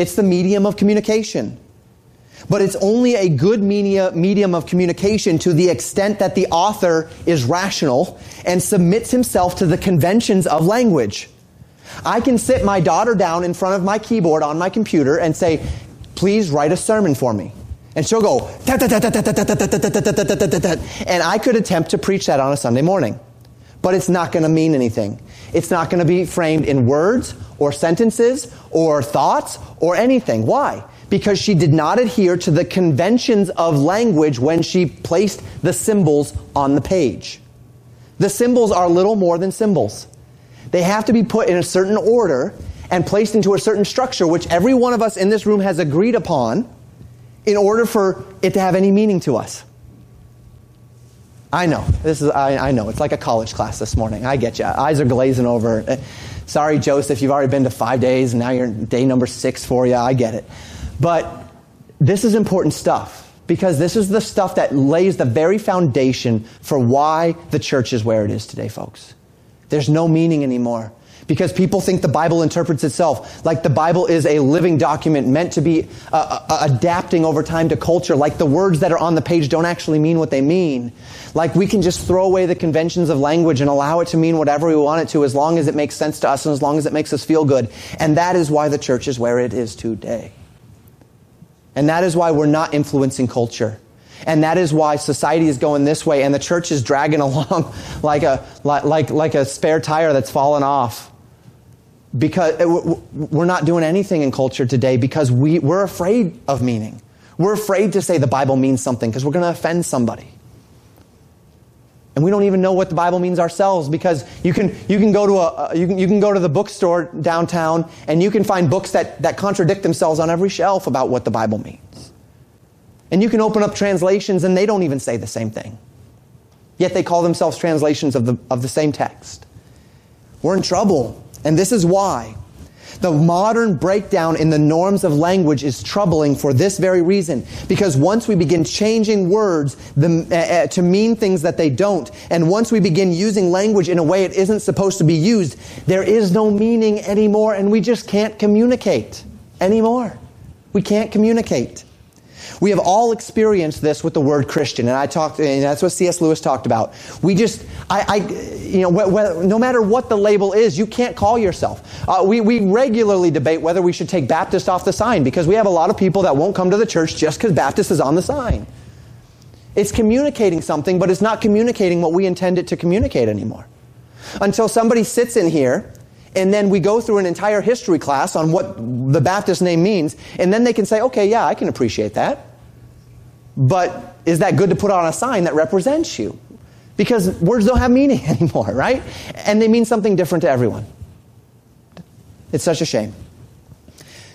It's the medium of communication. But it's only a good media, medium of communication to the extent that the author is rational and submits himself to the conventions of language. I can sit my daughter down in front of my keyboard on my computer and say, please write a sermon for me. And she'll go, and I could attempt to preach that on a Sunday morning. But it's not going to mean anything. It's not going to be framed in words or sentences or thoughts or anything. Why? Because she did not adhere to the conventions of language when she placed the symbols on the page. The symbols are little more than symbols. They have to be put in a certain order, and placed into a certain structure, which every one of us in this room has agreed upon in order for it to have any meaning to us. I know. This is, I, I know. It's like a college class this morning. I get you. Eyes are glazing over. Eh, sorry, Joseph, you've already been to five days and now you're day number six for you. I get it. But this is important stuff because this is the stuff that lays the very foundation for why the church is where it is today, folks. There's no meaning anymore because people think the Bible interprets itself like the Bible is a living document meant to be uh, uh, adapting over time to culture, like the words that are on the page don't actually mean what they mean. Like we can just throw away the conventions of language and allow it to mean whatever we want it to as long as it makes sense to us and as long as it makes us feel good. And that is why the church is where it is today. And that is why we're not influencing culture. And that is why society is going this way and the church is dragging along like a, like, like a spare tire that's fallen off because eh, we're not doing anything in culture today because we, we're afraid of meaning. We're afraid to say the Bible means something because we're going to offend somebody. And we don't even know what the Bible means ourselves because you can, you can, go, to a, you can, you can go to the bookstore downtown and you can find books that, that contradict themselves on every shelf about what the Bible means. And you can open up translations and they don't even say the same thing. Yet they call themselves translations of the, of the same text. We're in trouble and this is why. The modern breakdown in the norms of language is troubling for this very reason. Because once we begin changing words the, uh, uh, to mean things that they don't, and once we begin using language in a way it isn't supposed to be used, there is no meaning anymore, and we just can't communicate anymore. We can't communicate. We have all experienced this with the word Christian, and I talked, and that's what C.S. Lewis talked about. We just, I, I you know, wh- wh- no matter what the label is, you can't call yourself. Uh, we, we regularly debate whether we should take Baptist off the sign because we have a lot of people that won't come to the church just because Baptist is on the sign. It's communicating something, but it's not communicating what we intend it to communicate anymore. Until somebody sits in here and then we go through an entire history class on what the Baptist name means, and then they can say, okay, yeah, I can appreciate that. But is that good to put on a sign that represents you? Because words don't have meaning anymore, right? And they mean something different to everyone. It's such a shame.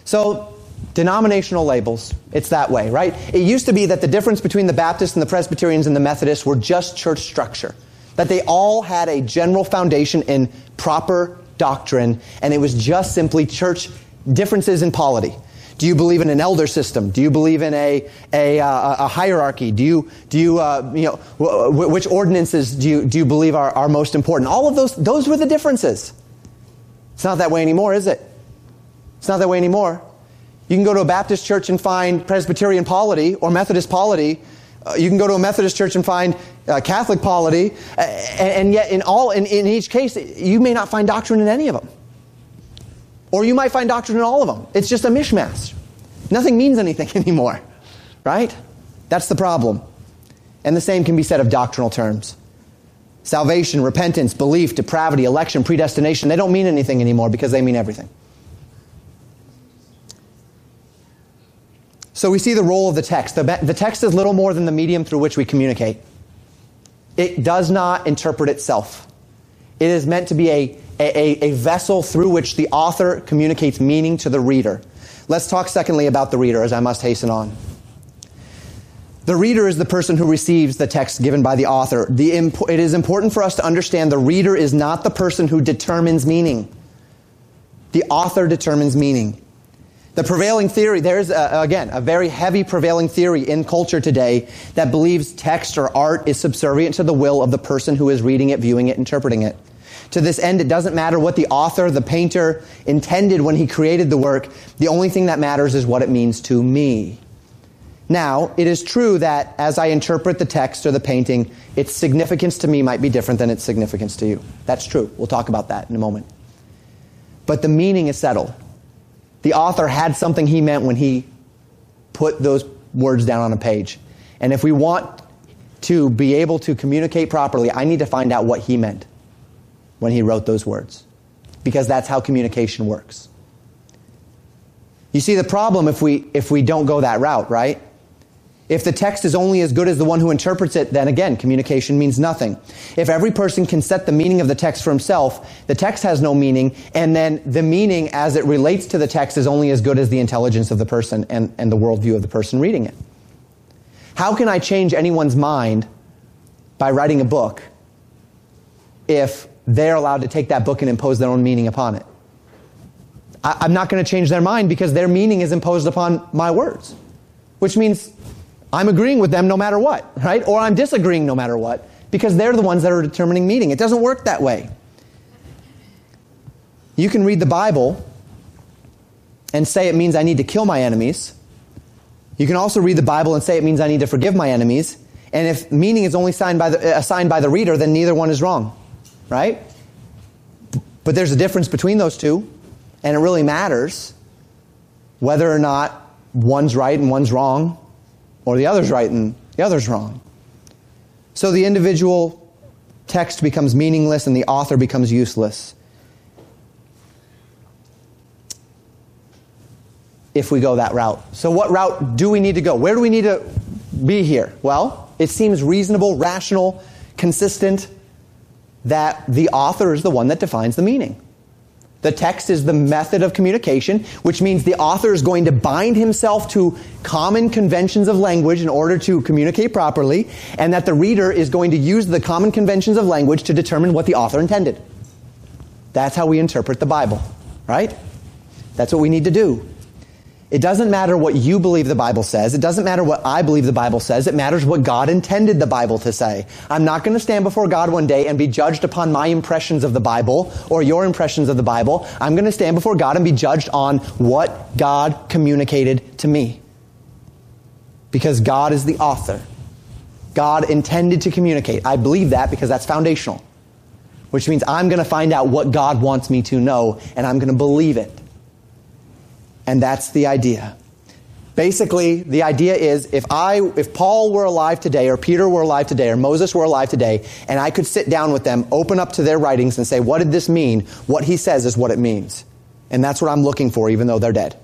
So, denominational labels, it's that way, right? It used to be that the difference between the Baptists and the Presbyterians and the Methodists were just church structure. That they all had a general foundation in proper doctrine, and it was just simply church differences in polity. Do you believe in an elder system? Do you believe in a, a, uh, a hierarchy? Do you, do you, uh, you know, w- which ordinances do you, do you believe are, are most important? All of those, those were the differences. It's not that way anymore, is it? It's not that way anymore. You can go to a Baptist church and find Presbyterian polity or Methodist polity. Uh, you can go to a Methodist church and find uh, Catholic polity, and, and, yet in all, in, in each case, you may not find doctrine in any of them. Or you might find doctrine in all of them. It's just a mishmash. Nothing means anything anymore, right? That's the problem. And the same can be said of doctrinal terms. Salvation, repentance, belief, depravity, election, predestination, they don't mean anything anymore because they mean everything. So we see the role of the text. The, the text is little more than the medium through which we communicate. It does not interpret itself. It is meant to be a a, a, vessel through which the author communicates meaning to the reader. Let's talk secondly about the reader, as I must hasten on. The reader is the person who receives the text given by the author. The imp- it is important for us to understand the reader is not the person who determines meaning. The author determines meaning. The prevailing theory, there's a, again a very heavy prevailing theory in culture today that believes text or art is subservient to the will of the person who is reading it, viewing it, interpreting it. To this end, it doesn't matter what the author, the painter, intended when he created the work. The only thing that matters is what it means to me. Now, it is true that as I interpret the text or the painting, its significance to me might be different than its significance to you. That's true. We'll talk about that in a moment. But the meaning is settled. The author had something he meant when he put those words down on a page. And if we want to be able to communicate properly, I need to find out what he meant when he wrote those words. Because that's how communication works. You see the problem if we, if we don't go that route, right? If the text is only as good as the one who interprets it, then again, communication means nothing. If every person can set the meaning of the text for himself, the text has no meaning, and then the meaning as it relates to the text is only as good as the intelligence of the person and, and the worldview of the person reading it. How can I change anyone's mind by writing a book if they're allowed to take that book and impose their own meaning upon it? I, I'm not going to change their mind because their meaning is imposed upon my words, which means I'm agreeing with them no matter what, right? Or I'm disagreeing no matter what because they're the ones that are determining meaning. It doesn't work that way. You can read the Bible and say it means I need to kill my enemies. You can also read the Bible and say it means I need to forgive my enemies. And if meaning is only assigned by the, uh, assigned by the reader, then neither one is wrong, right? But there's a difference between those two, and it really matters whether or not one's right and one's wrong or the other's right and the other's wrong. So the individual text becomes meaningless and the author becomes useless. If we go that route. So, what route do we need to go? Where do we need to be here? Well, it seems reasonable, rational, consistent that the author is the one that defines the meaning. The text is the method of communication, which means the author is going to bind himself to common conventions of language in order to communicate properly, and that the reader is going to use the common conventions of language to determine what the author intended. That's how we interpret the Bible, right? That's what we need to do. It doesn't matter what you believe the Bible says. It doesn't matter what I believe the Bible says. It matters what God intended the Bible to say. I'm not going to stand before God one day and be judged upon my impressions of the Bible or your impressions of the Bible. I'm going to stand before God and be judged on what God communicated to me. Because God is the author. God intended to communicate. I believe that because that's foundational. Which means I'm going to find out what God wants me to know and I'm going to believe it. And that's the idea. Basically, the idea is if I, if Paul were alive today, or Peter were alive today, or Moses were alive today, and I could sit down with them, open up to their writings and say, what did this mean? What he says is what it means. And that's what I'm looking for, even though they're dead.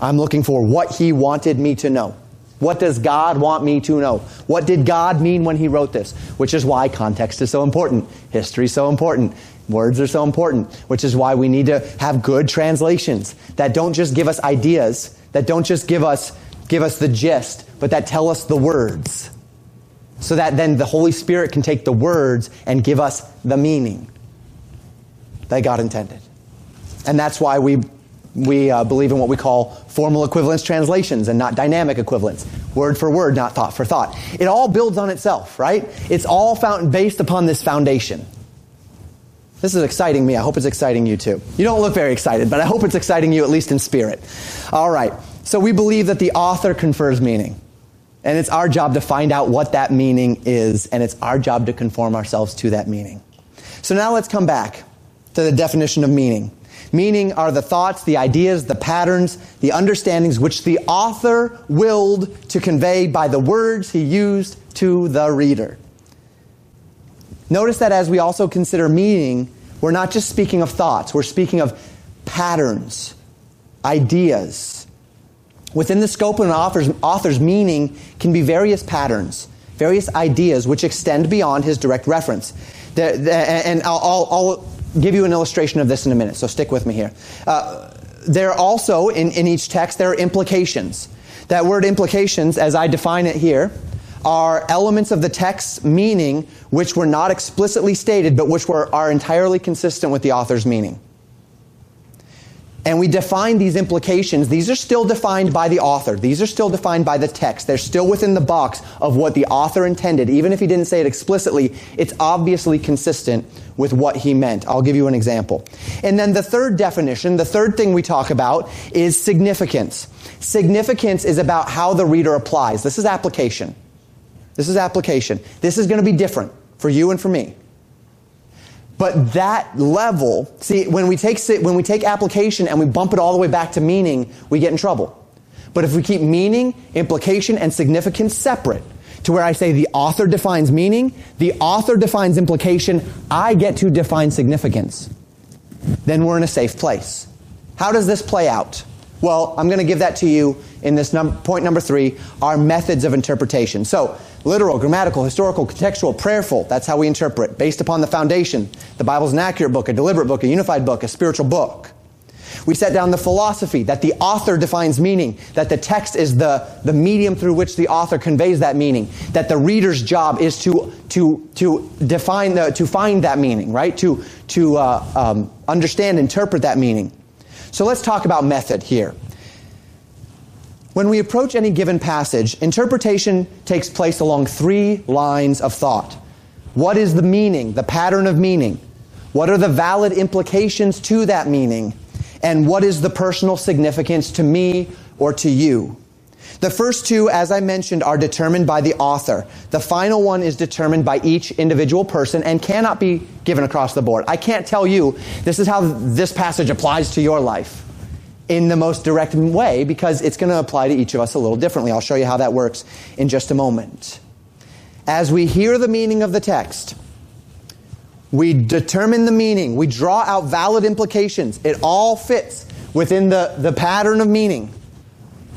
I'm looking for what he wanted me to know. What does God want me to know? What did God mean when he wrote this? Which is why context is so important. History is so important. Words are so important, which is why we need to have good translations that don't just give us ideas, that don't just give us, give us the gist, but that tell us the words. So that then the Holy Spirit can take the words and give us the meaning that God intended. And that's why we, we uh, believe in what we call formal equivalence translations and not dynamic equivalence. Word for word, not thought for thought. It all builds on itself, right? It's all found, based upon this foundation. This is exciting me. I hope it's exciting you too. You don't look very excited, but I hope it's exciting you at least in spirit. All right. So we believe that the author confers meaning. And it's our job to find out what that meaning is, and it's our job to conform ourselves to that meaning. So now let's come back to the definition of meaning. Meaning are the thoughts, the ideas, the patterns, the understandings which the author willed to convey by the words he used to the reader. Notice that as we also consider meaning, we're not just speaking of thoughts, we're speaking of patterns, ideas. Within the scope of an author's, author's meaning can be various patterns, various ideas which extend beyond his direct reference. The, the, and I'll, I'll, I'll, give you an illustration of this in a minute, so stick with me here. Uh, there are also, in, in each text, there are implications. That word implications, as I define it here, are elements of the text's meaning which were not explicitly stated, but which were, are entirely consistent with the author's meaning. And we define these implications. These are still defined by the author. These are still defined by the text. They're still within the box of what the author intended. Even if he didn't say it explicitly, it's obviously consistent with what he meant. I'll give you an example. And then the third definition, the third thing we talk about is significance. Significance is about how the reader applies. This is application. This is application. This is going to be different for you and for me. But that level, see, when we take when we take application and we bump it all the way back to meaning, we get in trouble. But if we keep meaning, implication, and significance separate, to where I say the author defines meaning, the author defines implication, I get to define significance, then we're in a safe place. How does this play out? Well, I'm going to give that to you in this num- point number three, our methods of interpretation. So, literal, grammatical, historical, contextual, prayerful, that's how we interpret, based upon the foundation. The Bible's an accurate book, a deliberate book, a unified book, a spiritual book. We set down the philosophy that the author defines meaning, that the text is the, the medium through which the author conveys that meaning, that the reader's job is to, to, to define the, to find that meaning, right? To, to uh, um, understand, interpret that meaning. So let's talk about method here. When we approach any given passage, interpretation takes place along three lines of thought. What is the meaning, the pattern of meaning? What are the valid implications to that meaning? and what is the personal significance to me or to you. The first two, as I mentioned, are determined by the author. The final one is determined by each individual person and cannot be given across the board. I can't tell you this is how this passage applies to your life in the most direct way because it's going to apply to each of us a little differently. I'll show you how that works in just a moment. As we hear the meaning of the text, we determine the meaning. We draw out valid implications. It all fits within the, the pattern of meaning.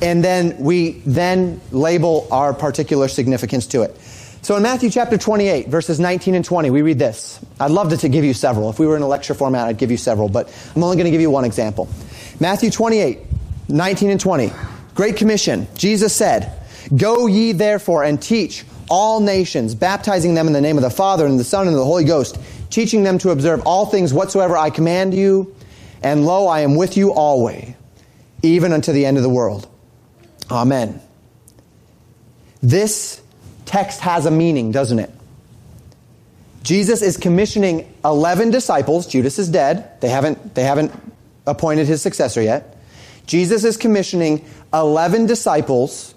And then we then label our particular significance to it. So in Matthew chapter 28, verses 19 and 20, we read this. I'd love to, to give you several. If we were in a lecture format, I'd give you several, but I'm only going to give you one example. Matthew 28, 19 and 20. Great Commission. Jesus said, Go ye therefore and teach all nations, baptizing them in the name of the Father and the Son and the Holy Ghost teaching them to observe all things whatsoever I command you. And lo, I am with you always, even unto the end of the world. Amen. This text has a meaning, doesn't it? Jesus is commissioning 11 disciples. Judas is dead. They haven't, they haven't appointed his successor yet. Jesus is commissioning 11 disciples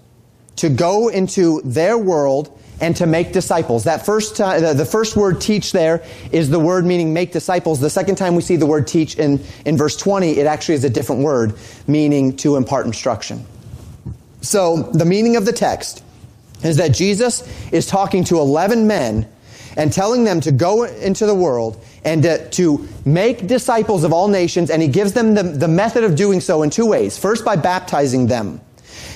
to go into their world and to make disciples. That first time, the first word teach there is the word meaning make disciples. The second time we see the word teach in, in verse 20, it actually is a different word meaning to impart instruction. So the meaning of the text is that Jesus is talking to 11 men and telling them to go into the world and to, to, make disciples of all nations, and he gives them the, the method of doing so in two ways. First, by baptizing them.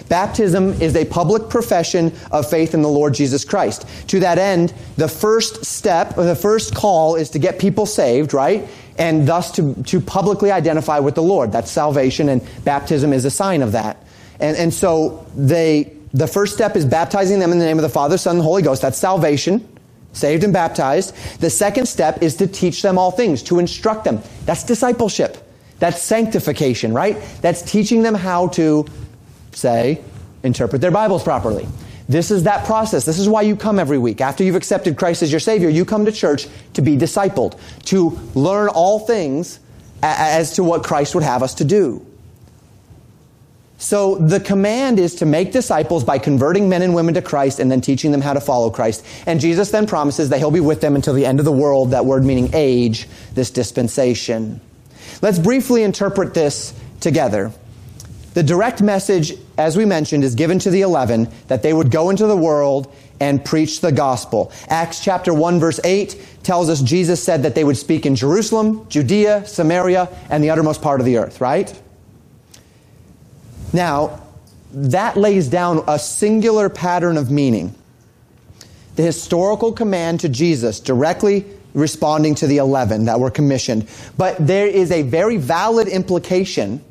Baptism is a public profession of faith in the Lord Jesus Christ. To that end, the first step, or the first call is to get people saved, right? And thus to, to publicly identify with the Lord. That's salvation, and baptism is a sign of that. And, and so they, the first step is baptizing them in the name of the Father, Son, and Holy Ghost. That's salvation saved and baptized. The second step is to teach them all things, to instruct them. That's discipleship. That's sanctification, right? That's teaching them how to say, interpret their Bibles properly. This is that process. This is why you come every week. After you've accepted Christ as your Savior, you come to church to be discipled, to learn all things as to what Christ would have us to do. So the command is to make disciples by converting men and women to Christ and then teaching them how to follow Christ. And Jesus then promises that he'll be with them until the end of the world, that word meaning age, this dispensation. Let's briefly interpret this together. The direct message, as we mentioned, is given to the eleven that they would go into the world and preach the gospel. Acts chapter 1 verse 8 tells us Jesus said that they would speak in Jerusalem, Judea, Samaria, and the uttermost part of the earth, right? Now, that lays down a singular pattern of meaning. The historical command to Jesus directly responding to the 11 that were commissioned. But there is a very valid implication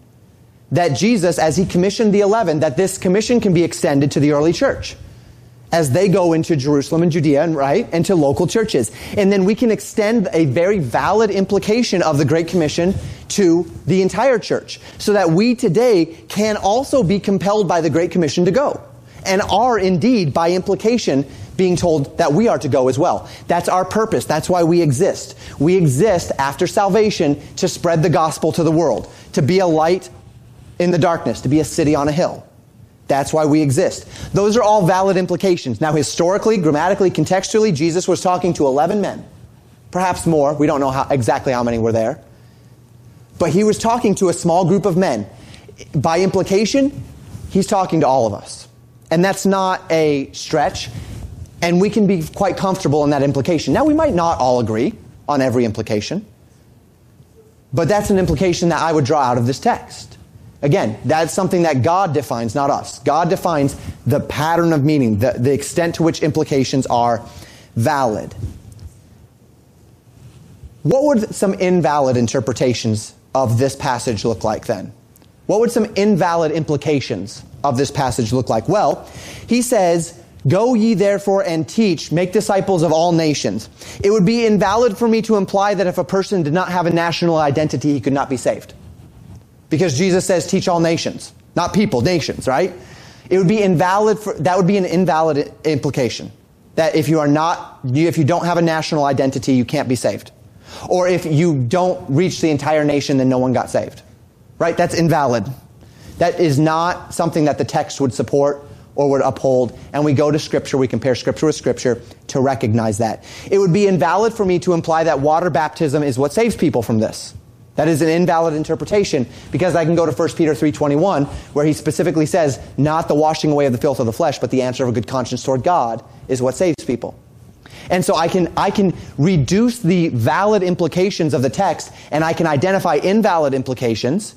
that Jesus, as he commissioned the 11, that this commission can be extended to the early church as they go into Jerusalem and Judea and right and to local churches. And then we can extend a very valid implication of the Great Commission to the entire church so that we today can also be compelled by the Great Commission to go and are indeed by implication being told that we are to go as well. That's our purpose. That's why we exist. We exist after salvation to spread the gospel to the world, to be a light in the darkness, to be a city on a hill. That's why we exist. Those are all valid implications. Now, historically, grammatically, contextually, Jesus was talking to 11 men. Perhaps more. We don't know how, exactly how many were there. But he was talking to a small group of men. By implication, he's talking to all of us. And that's not a stretch. And we can be quite comfortable in that implication. Now, we might not all agree on every implication. But that's an implication that I would draw out of this text. Again, that's something that God defines, not us. God defines the pattern of meaning, the, the extent to which implications are valid. What would some invalid interpretations of this passage look like then? What would some invalid implications of this passage look like? Well, he says, Go ye therefore and teach, make disciples of all nations. It would be invalid for me to imply that if a person did not have a national identity, he could not be saved. Because Jesus says, teach all nations. Not people, nations, right? It would be invalid for, that would be an invalid implication. That if you are not, if you don't have a national identity, you can't be saved. Or if you don't reach the entire nation, then no one got saved. Right? That's invalid. That is not something that the text would support or would uphold. And we go to Scripture, we compare Scripture with Scripture to recognize that. It would be invalid for me to imply that water baptism is what saves people from this. That is an invalid interpretation because I can go to 1 Peter 3:21 where he specifically says not the washing away of the filth of the flesh but the answer of a good conscience toward God is what saves people. And so I can I can reduce the valid implications of the text and I can identify invalid implications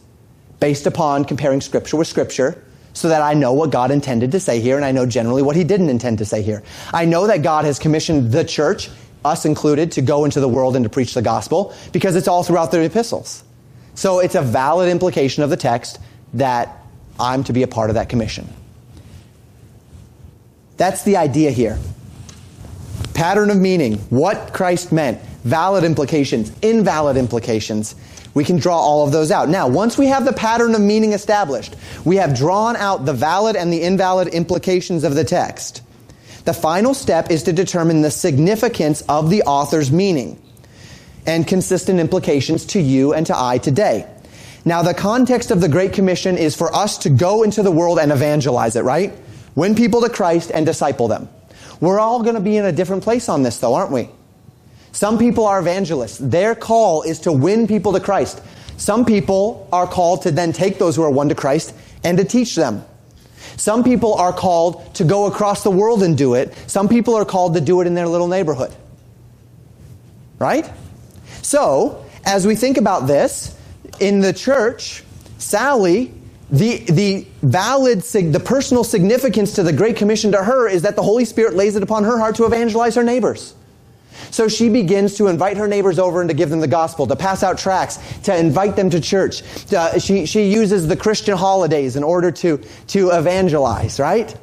based upon comparing scripture with scripture so that I know what God intended to say here and I know generally what he didn't intend to say here. I know that God has commissioned the church us included, to go into the world and to preach the gospel because it's all throughout the epistles. So it's a valid implication of the text that I'm to be a part of that commission. That's the idea here. Pattern of meaning, what Christ meant, valid implications, invalid implications. We can draw all of those out. Now, once we have the pattern of meaning established, we have drawn out the valid and the invalid implications of the text. The final step is to determine the significance of the author's meaning and consistent implications to you and to I today. Now, the context of the Great Commission is for us to go into the world and evangelize it, right? Win people to Christ and disciple them. We're all going to be in a different place on this, though, aren't we? Some people are evangelists. Their call is to win people to Christ. Some people are called to then take those who are won to Christ and to teach them. Some people are called to go across the world and do it. Some people are called to do it in their little neighborhood. Right? So, as we think about this, in the church, Sally, the, the valid, the personal significance to the Great Commission to her is that the Holy Spirit lays it upon her heart to evangelize her neighbors. So she begins to invite her neighbors over and to give them the gospel, to pass out tracts, to invite them to church. Uh, she, she uses the Christian holidays in order to, to evangelize, right?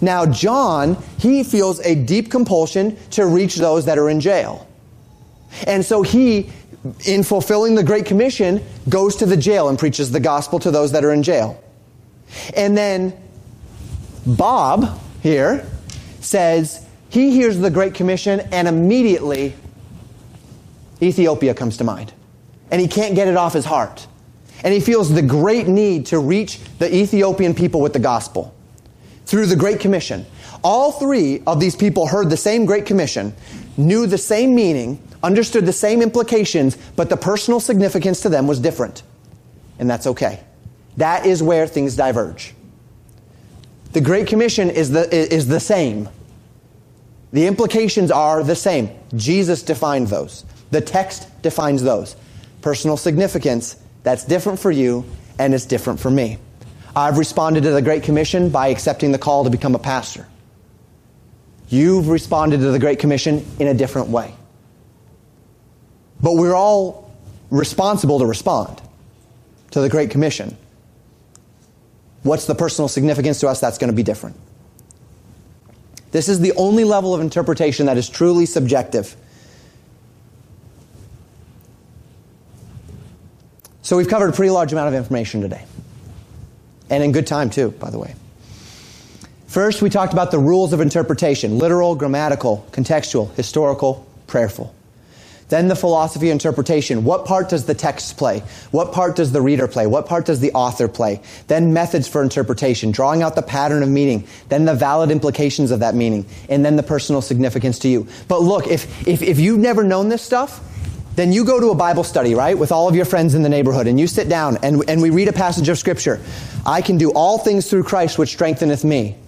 Now, John, he feels a deep compulsion to reach those that are in jail. And so he, in fulfilling the Great Commission, goes to the jail and preaches the gospel to those that are in jail. And then Bob here says, he hears the Great Commission, and immediately Ethiopia comes to mind. And he can't get it off his heart. And he feels the great need to reach the Ethiopian people with the gospel through the Great Commission. All three of these people heard the same Great Commission, knew the same meaning, understood the same implications, but the personal significance to them was different. And that's okay. That is where things diverge. The Great Commission is the, is the same. The implications are the same. Jesus defined those. The text defines those. Personal significance, that's different for you and it's different for me. I've responded to the Great Commission by accepting the call to become a pastor. You've responded to the Great Commission in a different way. But we're all responsible to respond to the Great Commission. What's the personal significance to us? That's going to be different. This is the only level of interpretation that is truly subjective. So we've covered a pretty large amount of information today. And in good time, too, by the way. First, we talked about the rules of interpretation literal, grammatical, contextual, historical, prayerful. Then the philosophy interpretation. What part does the text play? What part does the reader play? What part does the author play? Then methods for interpretation, drawing out the pattern of meaning, then the valid implications of that meaning, and then the personal significance to you. But look, if, if, if you've never known this stuff, then you go to a Bible study, right, with all of your friends in the neighborhood, and you sit down and, and we read a passage of Scripture. I can do all things through Christ which strengtheneth me.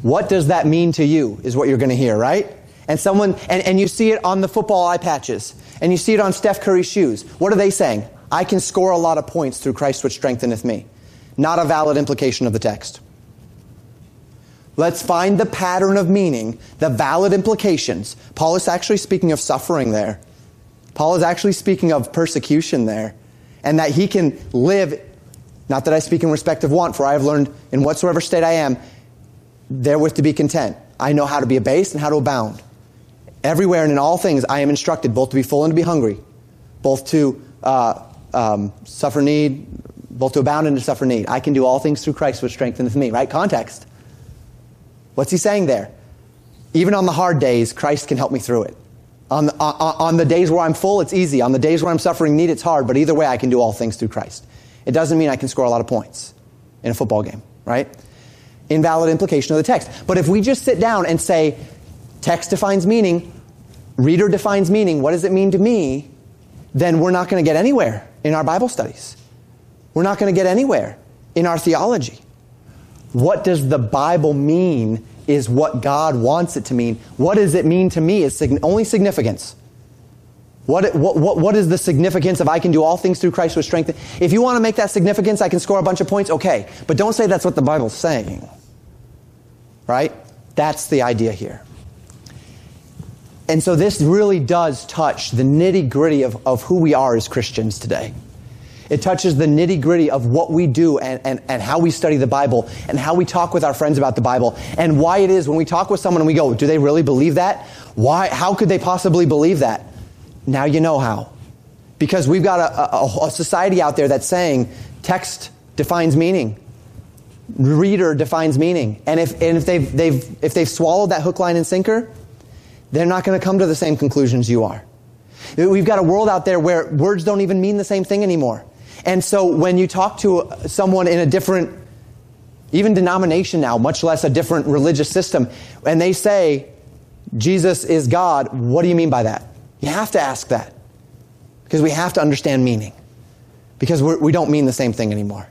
What does that mean to you, is what you're going to hear, right? And someone, and, and you see it on the football eye patches. And you see it on Steph Curry's shoes. What are they saying? I can score a lot of points through Christ which strengtheneth me. not a valid implication of the text. Let's find the pattern of meaning, the valid implications. Paul is actually speaking of suffering there. Paul is actually speaking of persecution there. And that he can live, not that I speak in respect of want, for I have learned in whatsoever state I am, therewith to be content. I know how to be abased and how to abound. Everywhere and in all things I am instructed both to be full and to be hungry, both to uh, um, suffer need, both to abound and to suffer need. I can do all things through Christ which strengtheneth me, right? Context. What's he saying there? Even on the hard days, Christ can help me through it. On the, on, on the days where I'm full, it's easy. On the days where I'm suffering need, it's hard. But either way, I can do all things through Christ. It doesn't mean I can score a lot of points in a football game, right? Invalid implication of the text. But if we just sit down and say, text defines meaning, reader defines meaning, what does it mean to me? Then we're not going to get anywhere in our Bible studies. We're not going to get anywhere in our theology. What does the Bible mean is what God wants it to mean. What does it mean to me is only significance. What, what, what, what is the significance of I can do all things through Christ with strength? If you want to make that significance, I can score a bunch of points, okay. But don't say that's what the Bible's saying. Right? That's the idea here. And so this really does touch the nitty gritty of, of who we are as Christians today. It touches the nitty gritty of what we do and, and, and how we study the Bible and how we talk with our friends about the Bible and why it is when we talk with someone and we go, do they really believe that? Why, how could they possibly believe that? Now you know how. Because we've got a, a, a society out there that's saying text defines meaning. Reader defines meaning. And if, and if they've, they've, if they've swallowed that hook, line, and sinker, they're not going to come to the same conclusions you are. We've got a world out there where words don't even mean the same thing anymore. And so when you talk to someone in a different, even denomination now, much less a different religious system, and they say, Jesus is God, what do you mean by that? You have to ask that. Because we have to understand meaning. Because we're, we do not mean the same thing anymore.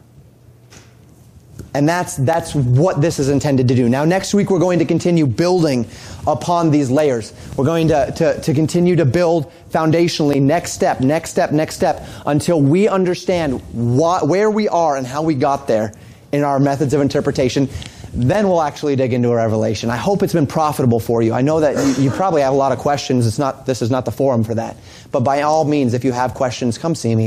And that's, that's what this is intended to do. Now, next week, we're going to continue building upon these layers. We're going to, to, to continue to build foundationally, next step, next step, next step, until we understand where we are and how we got there in our methods of interpretation. Then we'll actually dig into a revelation. I hope it's been profitable for you. I know that you, you probably have a lot of questions. It's not, this is not the forum for that. But by all means, if you have questions, come see me.